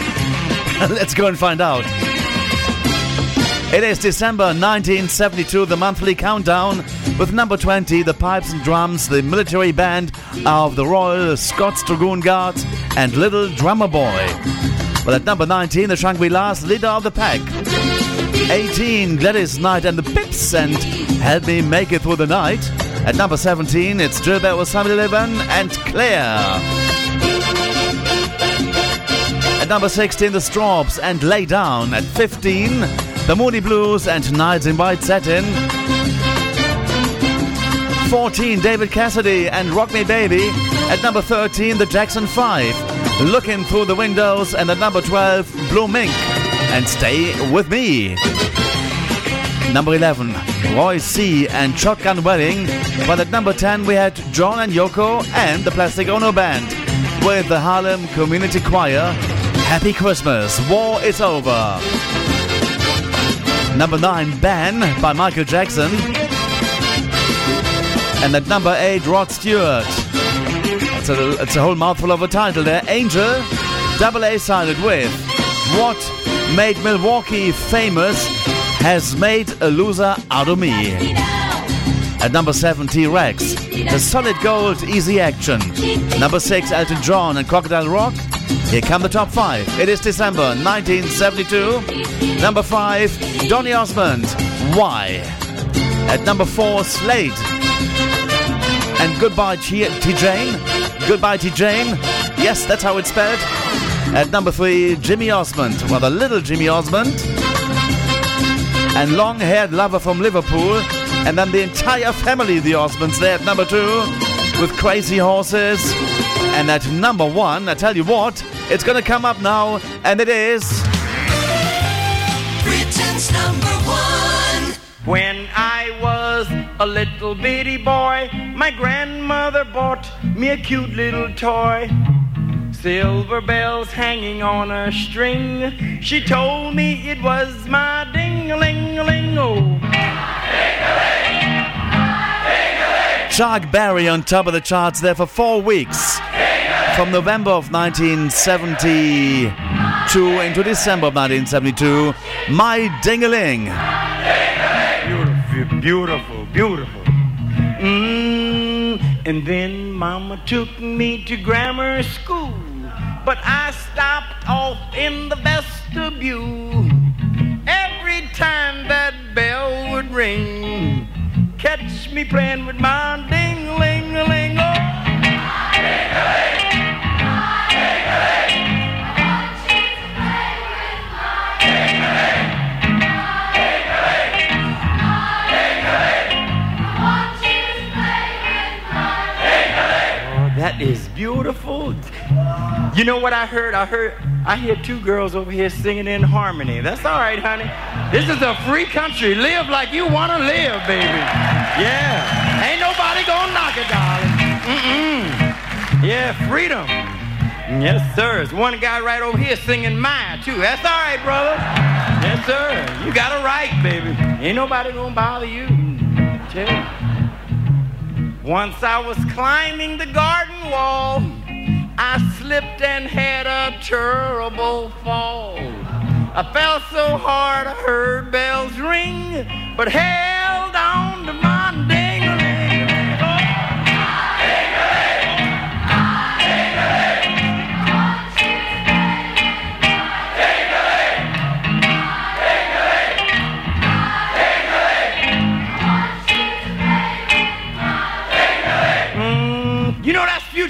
Let's go and find out. It is December 1972, the monthly countdown, with number 20, the Pipes and Drums, the military band of the Royal Scots Dragoon Guards, and Little Drummer Boy. Well, at number 19, the Shangri-Las leader of the pack. 18, Gladys Knight and the Pips and Help Me Make It Through the Night. At number 17, it's Gilbert with Samuel Eleven and Claire. At number 16, The Strawbs and Lay Down. At 15, The Moody Blues and Nights in White Satin. 14, David Cassidy and Rock Me Baby. At number 13, The Jackson 5. Looking Through the Windows. And at number 12, Blue Mink and Stay With Me. Number 11, Roy C. and Shotgun Wedding. But at number 10, we had John and Yoko and the Plastic Ono Band with the Harlem Community Choir. Happy Christmas, War is Over. Number 9, Ben by Michael Jackson. And at number 8, Rod Stewart. It's a, a whole mouthful of a title there. Angel, double A sided with What Made Milwaukee Famous Has Made a Loser Out of Me. At number 7, T Rex, The Solid Gold Easy Action. Number 6, Elton John and Crocodile Rock. Here come the top 5. It is December 1972. Number 5, Donny Osmond, Why? At number 4, Slade and Goodbye T, T Jane. Goodbye T Jane. Yes, that's how it's spelled. At number three, Jimmy Osmond. Well, the little Jimmy Osmond. And long haired lover from Liverpool. And then the entire family, the Osmonds, there at number two with Crazy Horses. And at number one, I tell you what, it's gonna come up now, and it is. Britain's number. When I was a little bitty boy, my grandmother bought me a cute little toy. Silver bells hanging on a string. She told me it was my ding-a-ling-a-ling. Oh. Chuck Berry on top of the charts there for four weeks. From November of 1972 into December of 1972, My Dingaling. Beautiful, beautiful, beautiful. Mm, and then Mama took me to grammar school, but I stopped off in the vestibule. Every time that bell would ring, catch me playing with my ding-a-ling-a-ling. Oh. Oh, that is beautiful. You know what I heard? I heard I hear two girls over here singing in harmony. That's all right, honey. This is a free country. Live like you want to live, baby. Yeah. Ain't nobody gonna knock it, darling. Mm-mm. Yeah, freedom. Yes, sir. There's one guy right over here singing mine, too. That's all right, brother. Yes, sir. You got it right, baby. Ain't nobody gonna bother you. Mm, tell you. Once I was climbing the garden wall, I slipped and had a terrible fall. I fell so hard I heard bells ring, but held on to my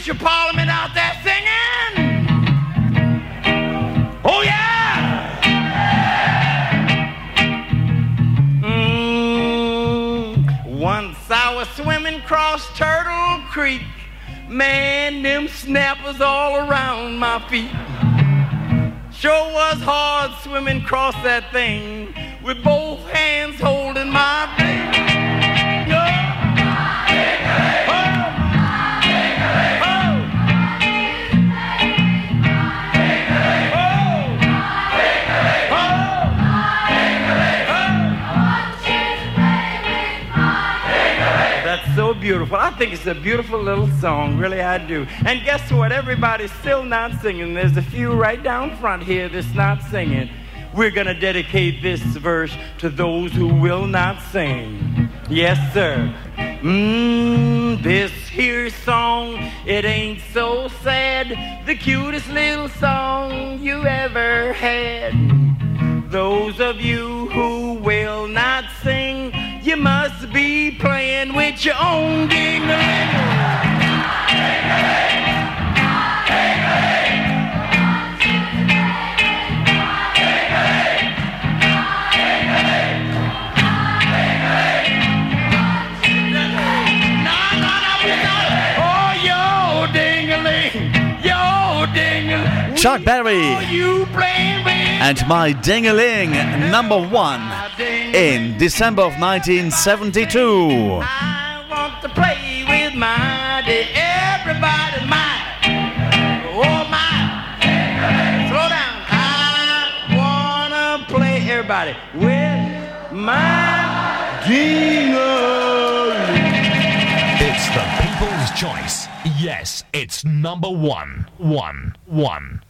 future Parliament out there singing. Oh yeah. Mm, once I was swimming across Turtle Creek, man, them snappers all around my feet. Sure was hard swimming across that thing with both hands holding my thing. Beautiful. I think it's a beautiful little song, really I do. And guess what? Everybody's still not singing. There's a few right down front here that's not singing. We're going to dedicate this verse to those who will not sing. Yes, sir. Mmm, this here song, it ain't so sad. The cutest little song you ever had. Those of you who will not sing, you must be playing with your own ding-a-ling. Chuck Berry. And my ding-a-ling, number one in December of 1972. I want to play with my day. Everybody mine. Oh my. Slow down. I wanna play everybody with my ding-a-ling. It's the people's choice. Yes, it's number one. One, one,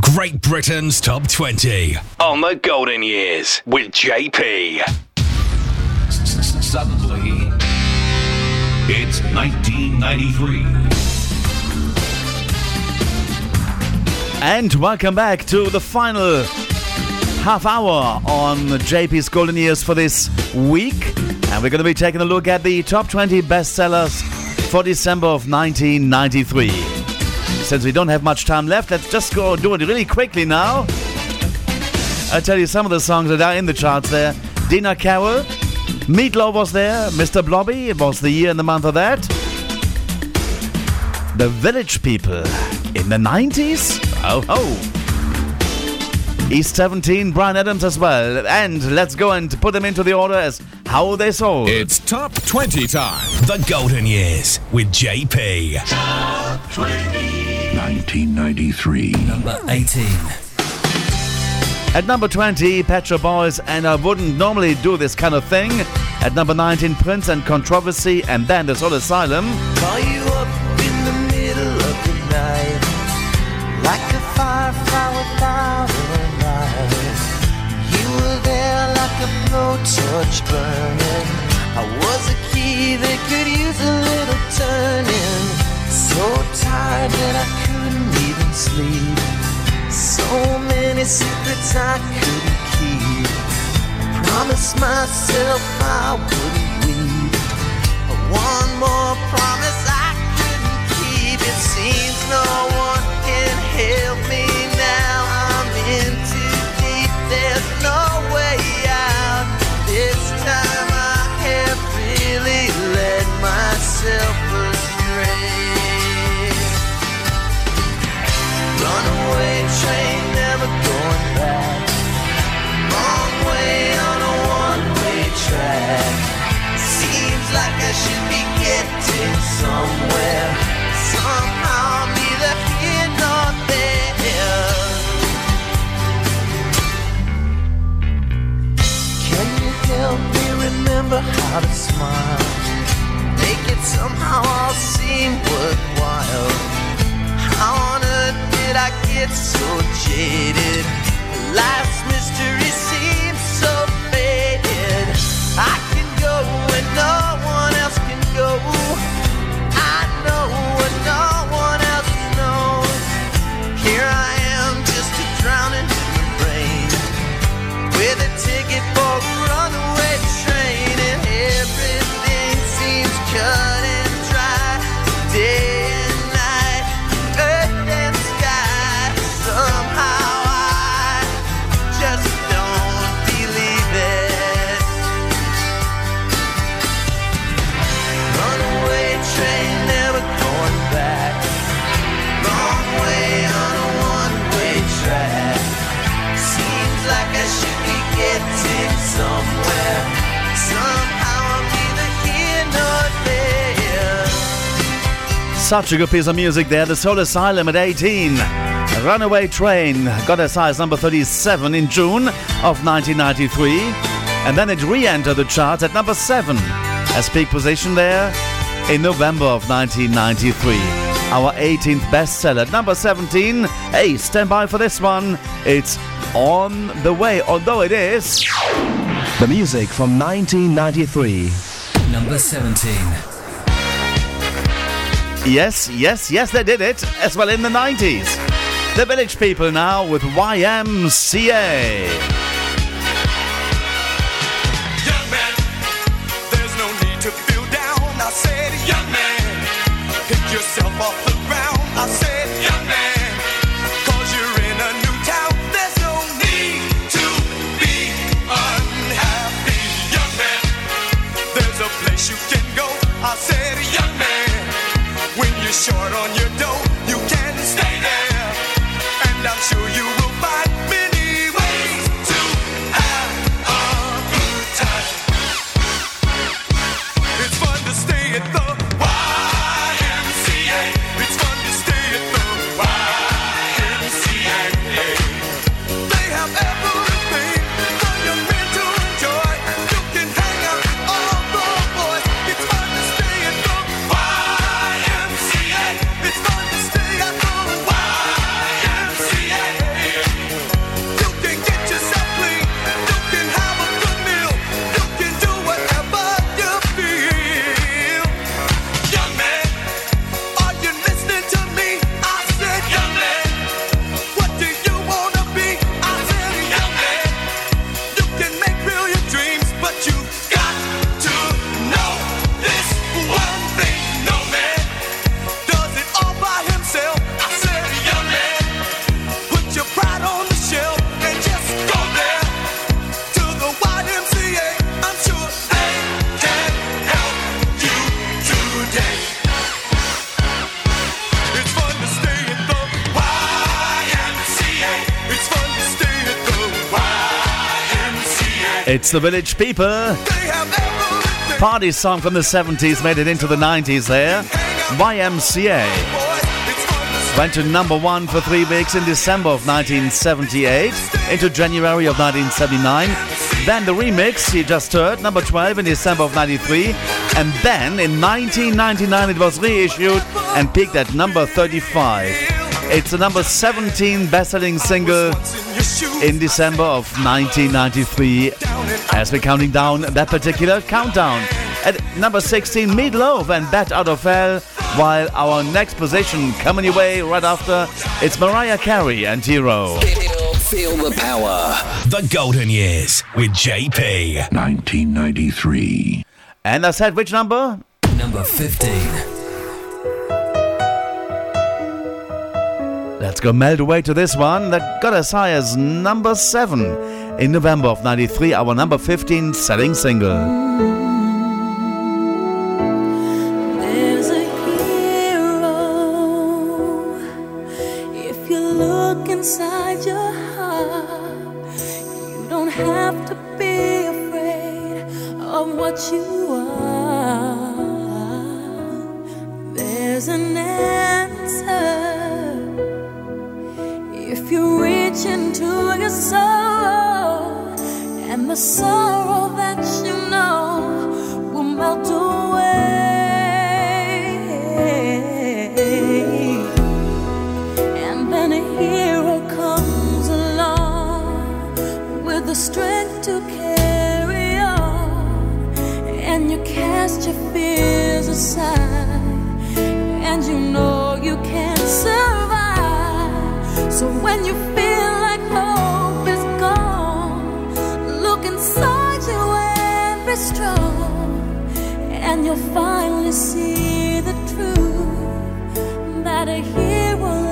Great Britain's Top 20 on The Golden Years with JP. Suddenly, it's 1993. And welcome back to the final half hour on JP's Golden Years for this week. And we're going to be taking a look at the top 20 bestsellers for December of 1993. Since we don't have much time left, let's just go do it really quickly now. I'll tell you some of the songs that are in the charts there. Dina Carroll, Meatloaf was there, Mr. Blobby, it was the year and the month of that. The Village People in the 90s? Oh ho! East 17, Bryan Adams as well. And let's go and put them into the order as how they sold. It's top 20 time. The Golden Years with JP. 1993. Number 18. At number 20, Pet Shop Boys, and I wouldn't normally do this kind of thing. At number 19, Prince and Controversy, and then the Soul Asylum. Call you up in the middle of the night, like a firefly without a light. You were there like a blowtorch burning. I was a key that could use a little turning. So tired that I couldn't even sleep. So many secrets I couldn't keep. Promised myself I wouldn't weep. One more promise I couldn't keep. It seems no one can help Such a good piece of music there. The Soul Asylum at 18. Runaway Train got as high as number 37 in June of 1993. And then it re entered the charts at number 7 as peak position there in November of 1993. Our 18th bestseller at number 17. Hey, stand by for this one. It's on the way, although it is. The music from 1993. Number 17. Yes, yes, yes, they did it as well in the 90s. The Village People now with YMCA. Short on your dough, It's fun to stay at the YMCA. It's the Village People. Party song from the 70s made it into the 90s there. YMCA. Went to number one for three weeks in December of 1978, into January of 1979. Then the remix you just heard, number 12 in December of 93. And then in 1999 it was reissued and peaked at number 35. It's the number 17 best-selling single in December of 1993 as we're counting down that particular countdown. At number 16, Meatloaf and Bat Out of Hell, while our next position coming your way right after, it's Mariah Carey and Hero. Feel, feel the power. The Golden Years with JP. 1993. And I said which number? Number 15. Let's go melt away to this one that got as high as number 7 in November of 93, our number 15 selling single. Inside your heart, you don't have to be afraid of what you are. There's an answer. If you reach into your soul, and the sorrow that you know will melt away. And then a hero comes along with the strength to carry on, and you cast your fears aside, and you know you can survive. So when you feel like hope is gone, look inside you and be strong, and you'll finally see the truth that a hero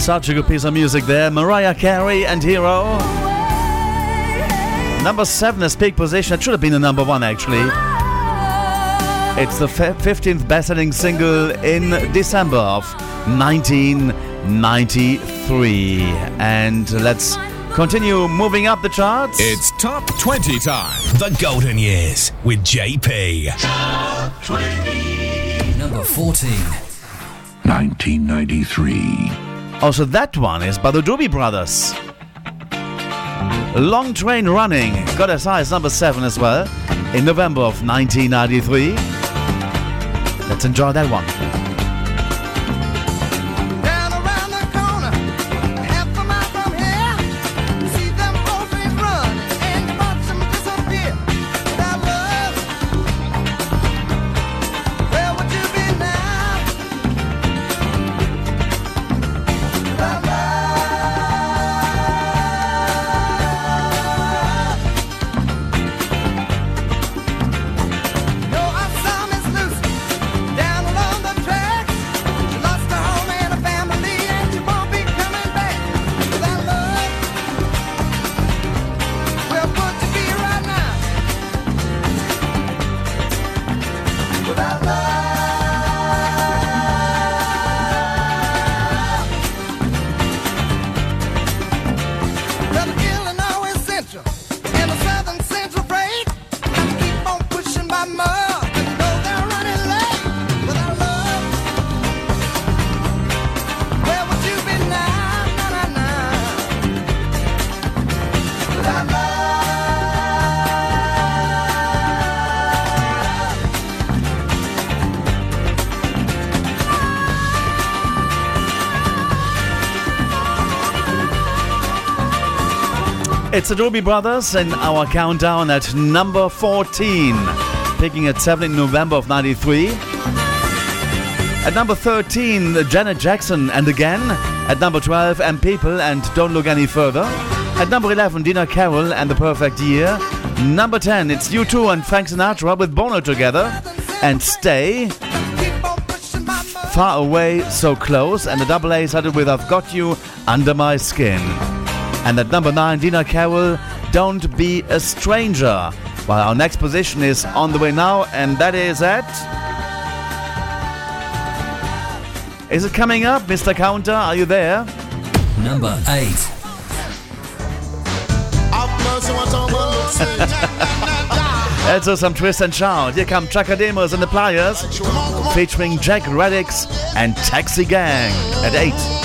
Such a good piece of music there. Mariah Carey and Hero. Number seven is peak position. It should have been the number one actually. It's the fi- 15th best-selling single in December of 1993. And let's continue moving up the charts. It's top 20 time. The Golden Years with JP. Top 20. Number 14. 1993. Also, that one is by the Doobie Brothers. Long Train Running got as high as number seven as well in November of 1993. Let's enjoy that one. The Doobie Brothers in our countdown at number 14, picking at 7 in November of 93. At number 13, Janet Jackson and again. At number 12, M People and Don't Look Any Further. At number 11, Dina Carroll and The Perfect Year. Number 10, it's U2 and Frank Sinatra with Bono together. And Stay. Far Away, So Close. And the double A started with I've Got You Under My Skin. And at number 9, Dina Carroll, Don't Be a Stranger. While our next position is on the way now, and that is at. Is it coming up, Mr. Counter? Are you there? Number 8. Let's some twist and shout. Here come Chaka Demus and the Pliers, featuring Jack Radics and Taxi Gang at 8.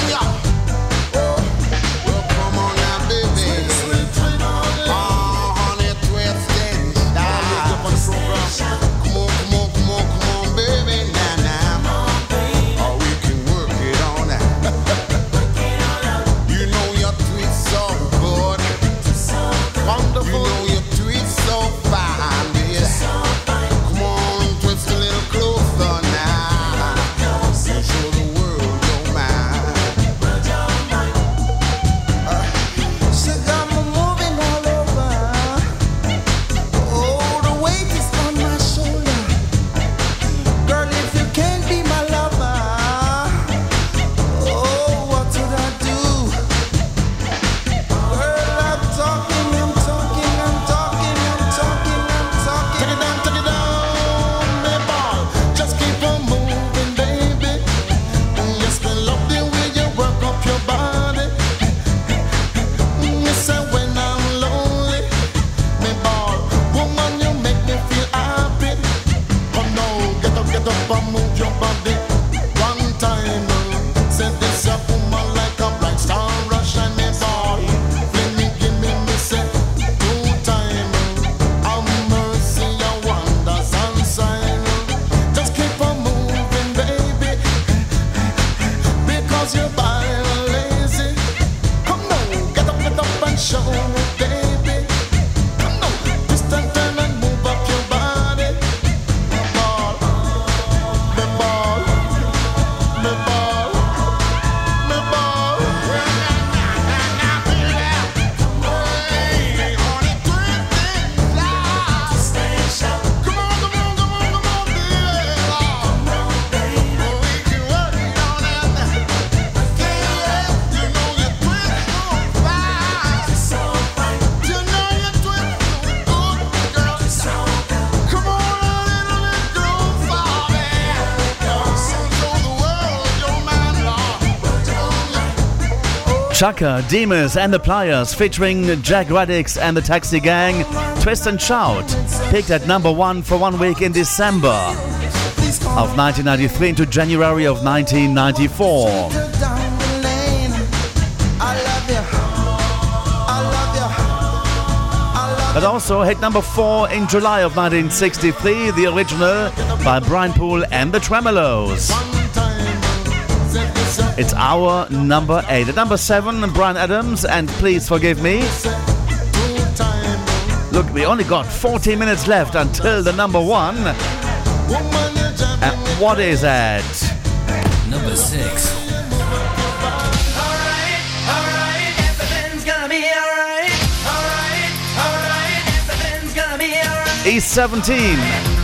Chaka, Demus and the Pliers featuring Jack Radics and the Taxi Gang, Twist and Shout, picked at number one for one week in December of 1993 into January of 1994. But also hit number four in July of 1963, the original by Brian Poole and the Tremeloes. It's our number eight. At number seven, Bryan Adams and Please Forgive Me. Look, we only got 40 minutes left until the number one. And what is that? Number six. E17.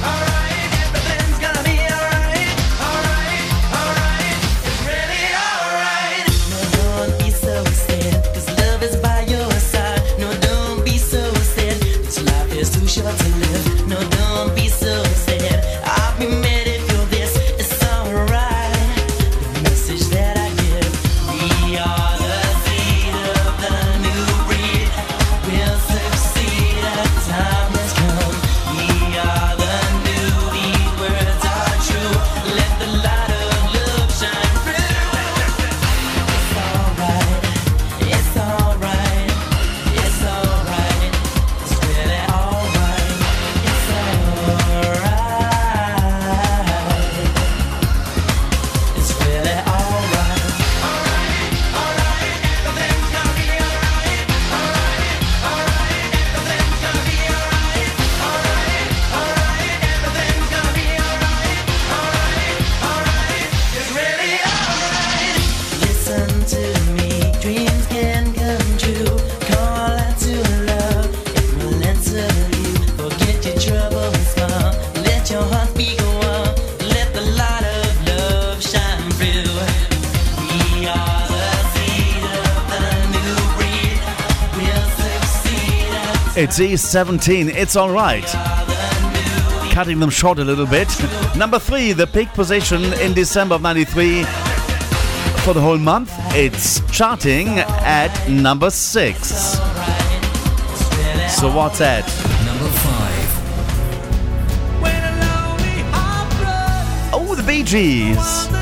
Succeed. at It's East 17. It's all right. Cutting them short a little bit. Number three, the peak position in December of 93 for the whole month. It's charting at number six. So what's that? Number five. Oh, the Bee Gees.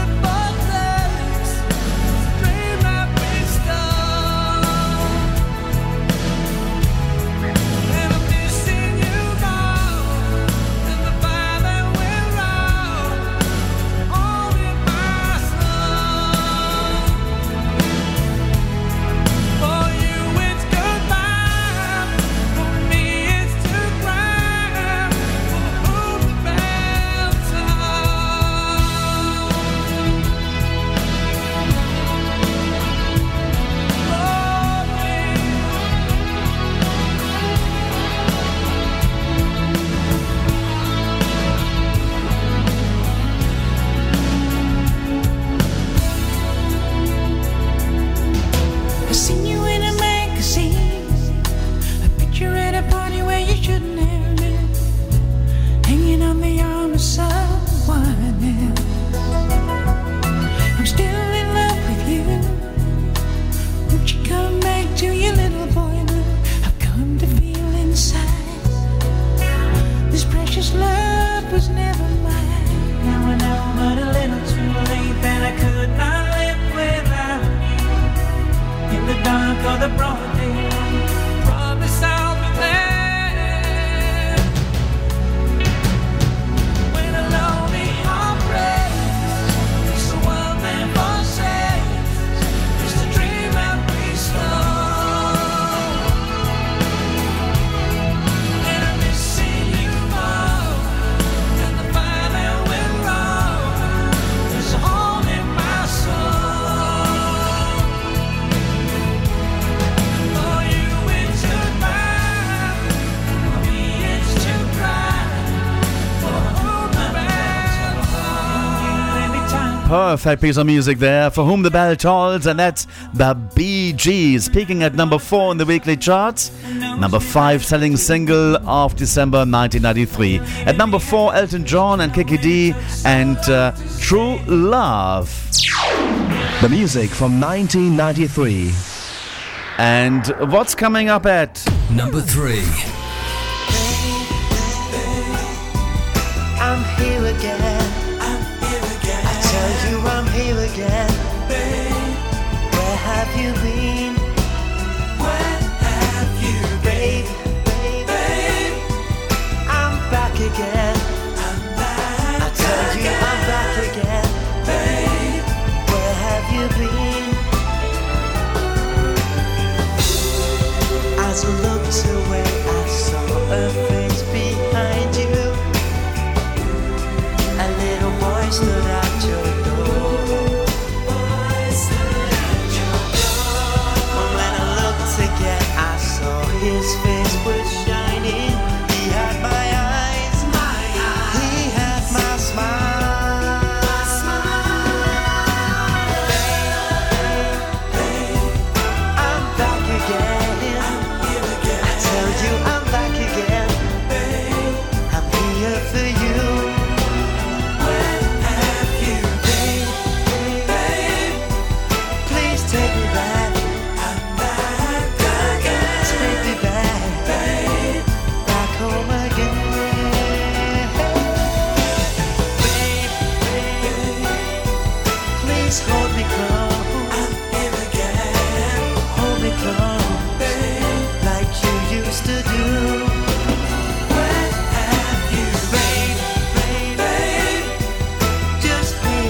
perfect piece of music there for Whom the Bell Tolls, and that's the Bee Gees peaking at number four in the weekly charts, number five selling single of December 1993. At number four, Elton John and Kiki Dee and uh, True Love. The music from 1993. And what's coming up at number three?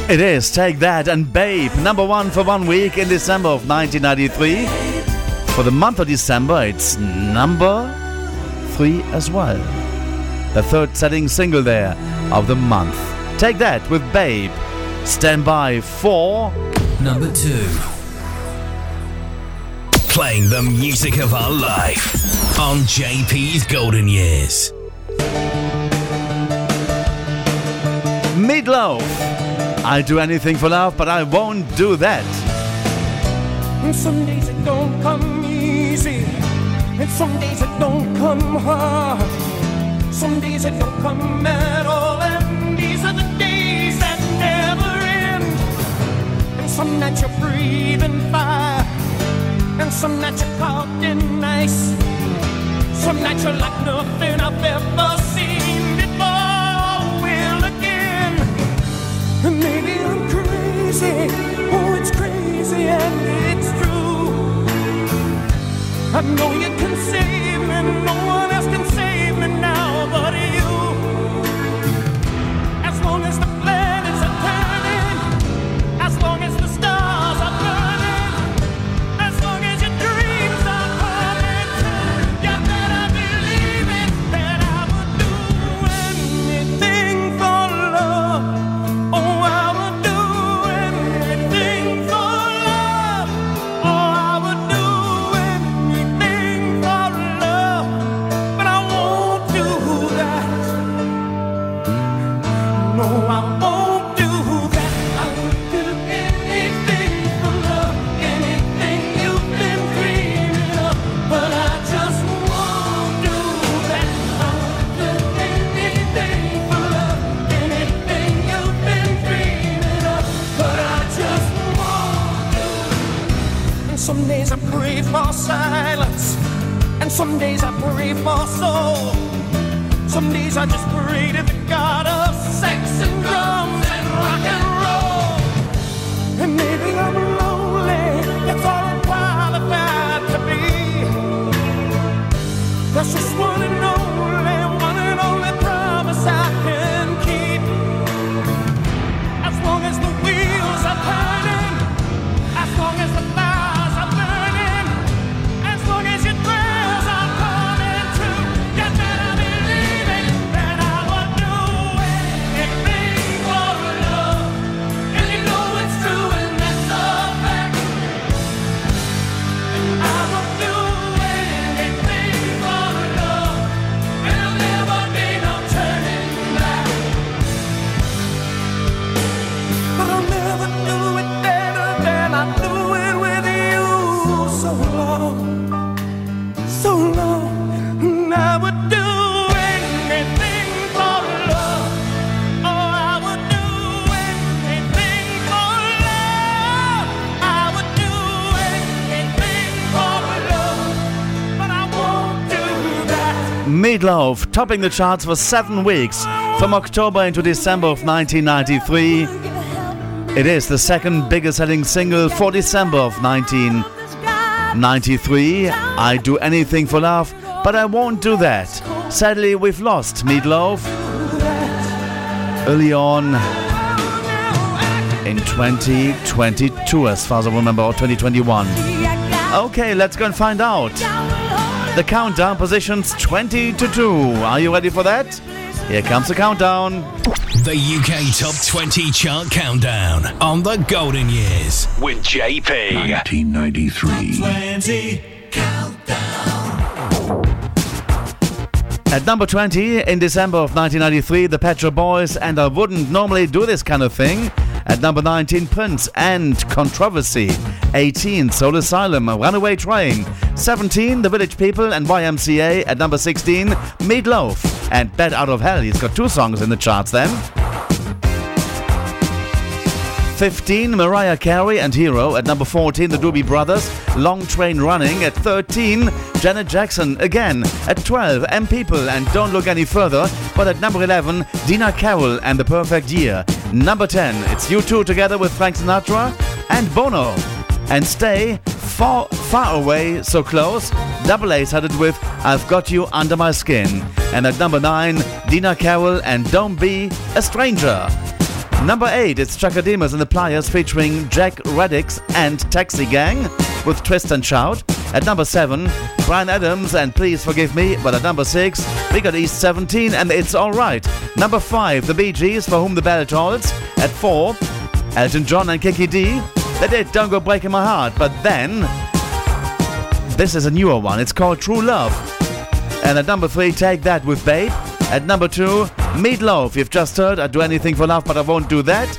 It is Take That and Babe, number one for one week in December of 1993. For the month of December, it's number three as well. The third-selling single there of the month. Take That with Babe. Stand by for number two. Playing the music of our life on JP's Golden Years. Meatloaf. I'll do anything for love, but I won't do that. And some days it don't come easy, and some days it don't come hard. Some days it don't come at all, and these are the days that never end. And some nights you're breathing fire, and some nights you're caught in ice. Some nights you're like nothing I've ever seen. Maybe I'm crazy. Oh, it's crazy and it's true. I know you can save me. No one else can save me. for silence, and some days I pray for soul. Some days I just pray to Meatloaf topping the charts for seven weeks from October into December of 1993. It is the second biggest selling single for December of 1993. I do anything for love, but I won't do that. Sadly, we've lost Meatloaf early on in 2022, as far as I remember, or 2021. Okay, let's go and find out. The countdown positions 20 to 2. Are you ready for that? Here comes the countdown. The UK Top 20 Chart Countdown on the Golden Years with JP. 1993. 20 Countdown. At number 20, in December of 1993, the Pet Shop Boys, and I wouldn't normally do this kind of thing. At number 19, Prince and Controversy. 18, Soul Asylum, Runaway Train. 17, The Village People and YMCA. At number 16, Meatloaf and Bat Out of Hell. He's got two songs in the charts then. 15, Mariah Carey and Hero. At number 14, the Doobie Brothers, Long Train Running. At 13, Janet Jackson again. At 12, M People and Don't Look Any Further. But at number 11, Dina Carroll and The Perfect Year. Number 10, it's U2 together with Frank Sinatra and Bono. And Stay, Far, far Away, So Close. Double A started with I've Got You Under My Skin. And at number 9, Dina Carroll and Don't Be a Stranger. Number 8, it's Chaka Demus and the Pliers featuring Jack Radics and Taxi Gang with Twist and Shout. At number 7, Bryan Adams and Please Forgive Me. But at number 6, we got East 17 and It's Alright. Number 5, The Bee Gees for Whom the Bell Tolls. At 4, Elton John and Kiki Dee. They did Don't Go Breaking My Heart. But then, this is a newer one. It's called True Love. And at number 3, Take That with Babe. At number 2, Meatloaf. You've just heard I'd do anything for love, but I won't do that.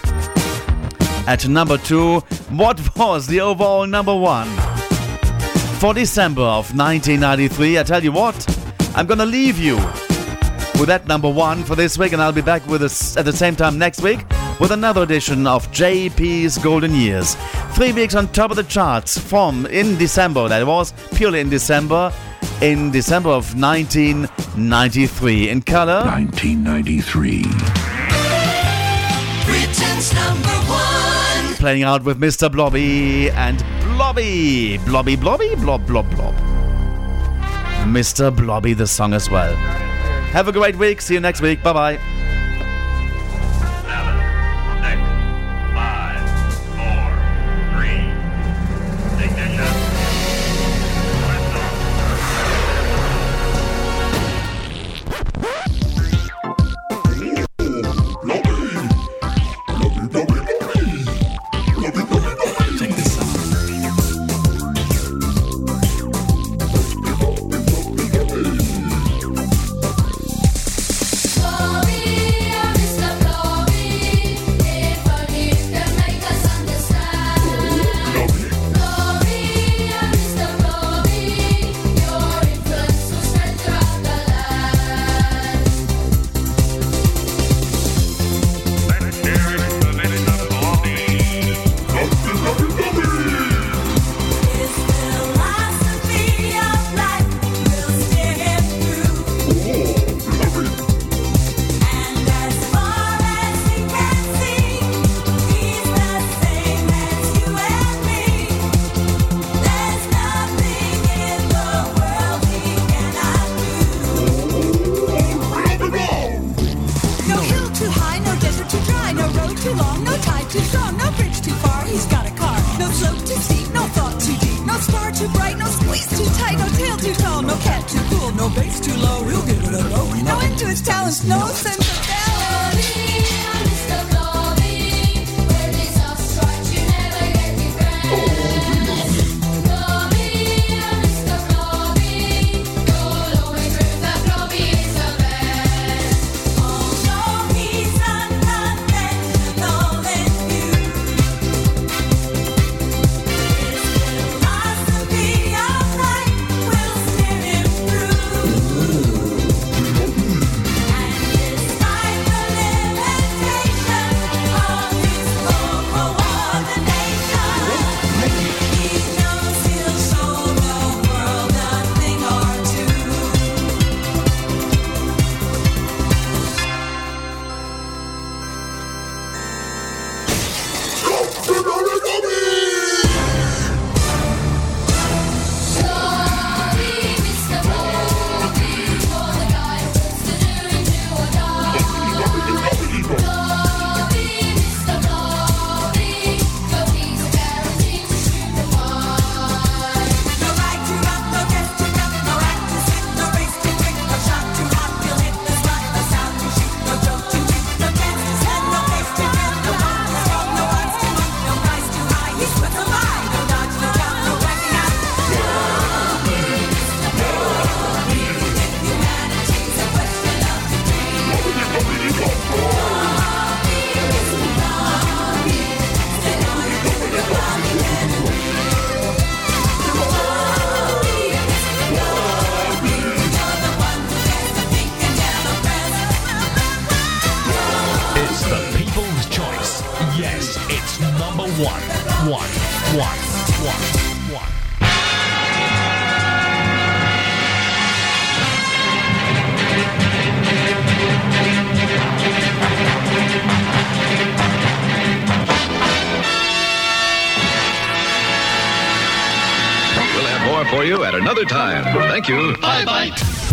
At number 2, what was the overall number 1? For December of 1993, I tell you what, I'm gonna leave you with that number 1 for this week, and I'll be back with us at the same time next week with another edition of JP's Golden Years. Three weeks on top of the charts from in December, that was purely in December, in December of 1993. In color, 1993. Britain's number one. playing out with Mr. Blobby and Blobby. Blobby, Blobby, Blob, Blob, Blob. Mr. Blobby, the song as well. Have a great week. See you next week. Bye bye.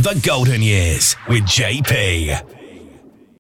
The Golden Years with JP.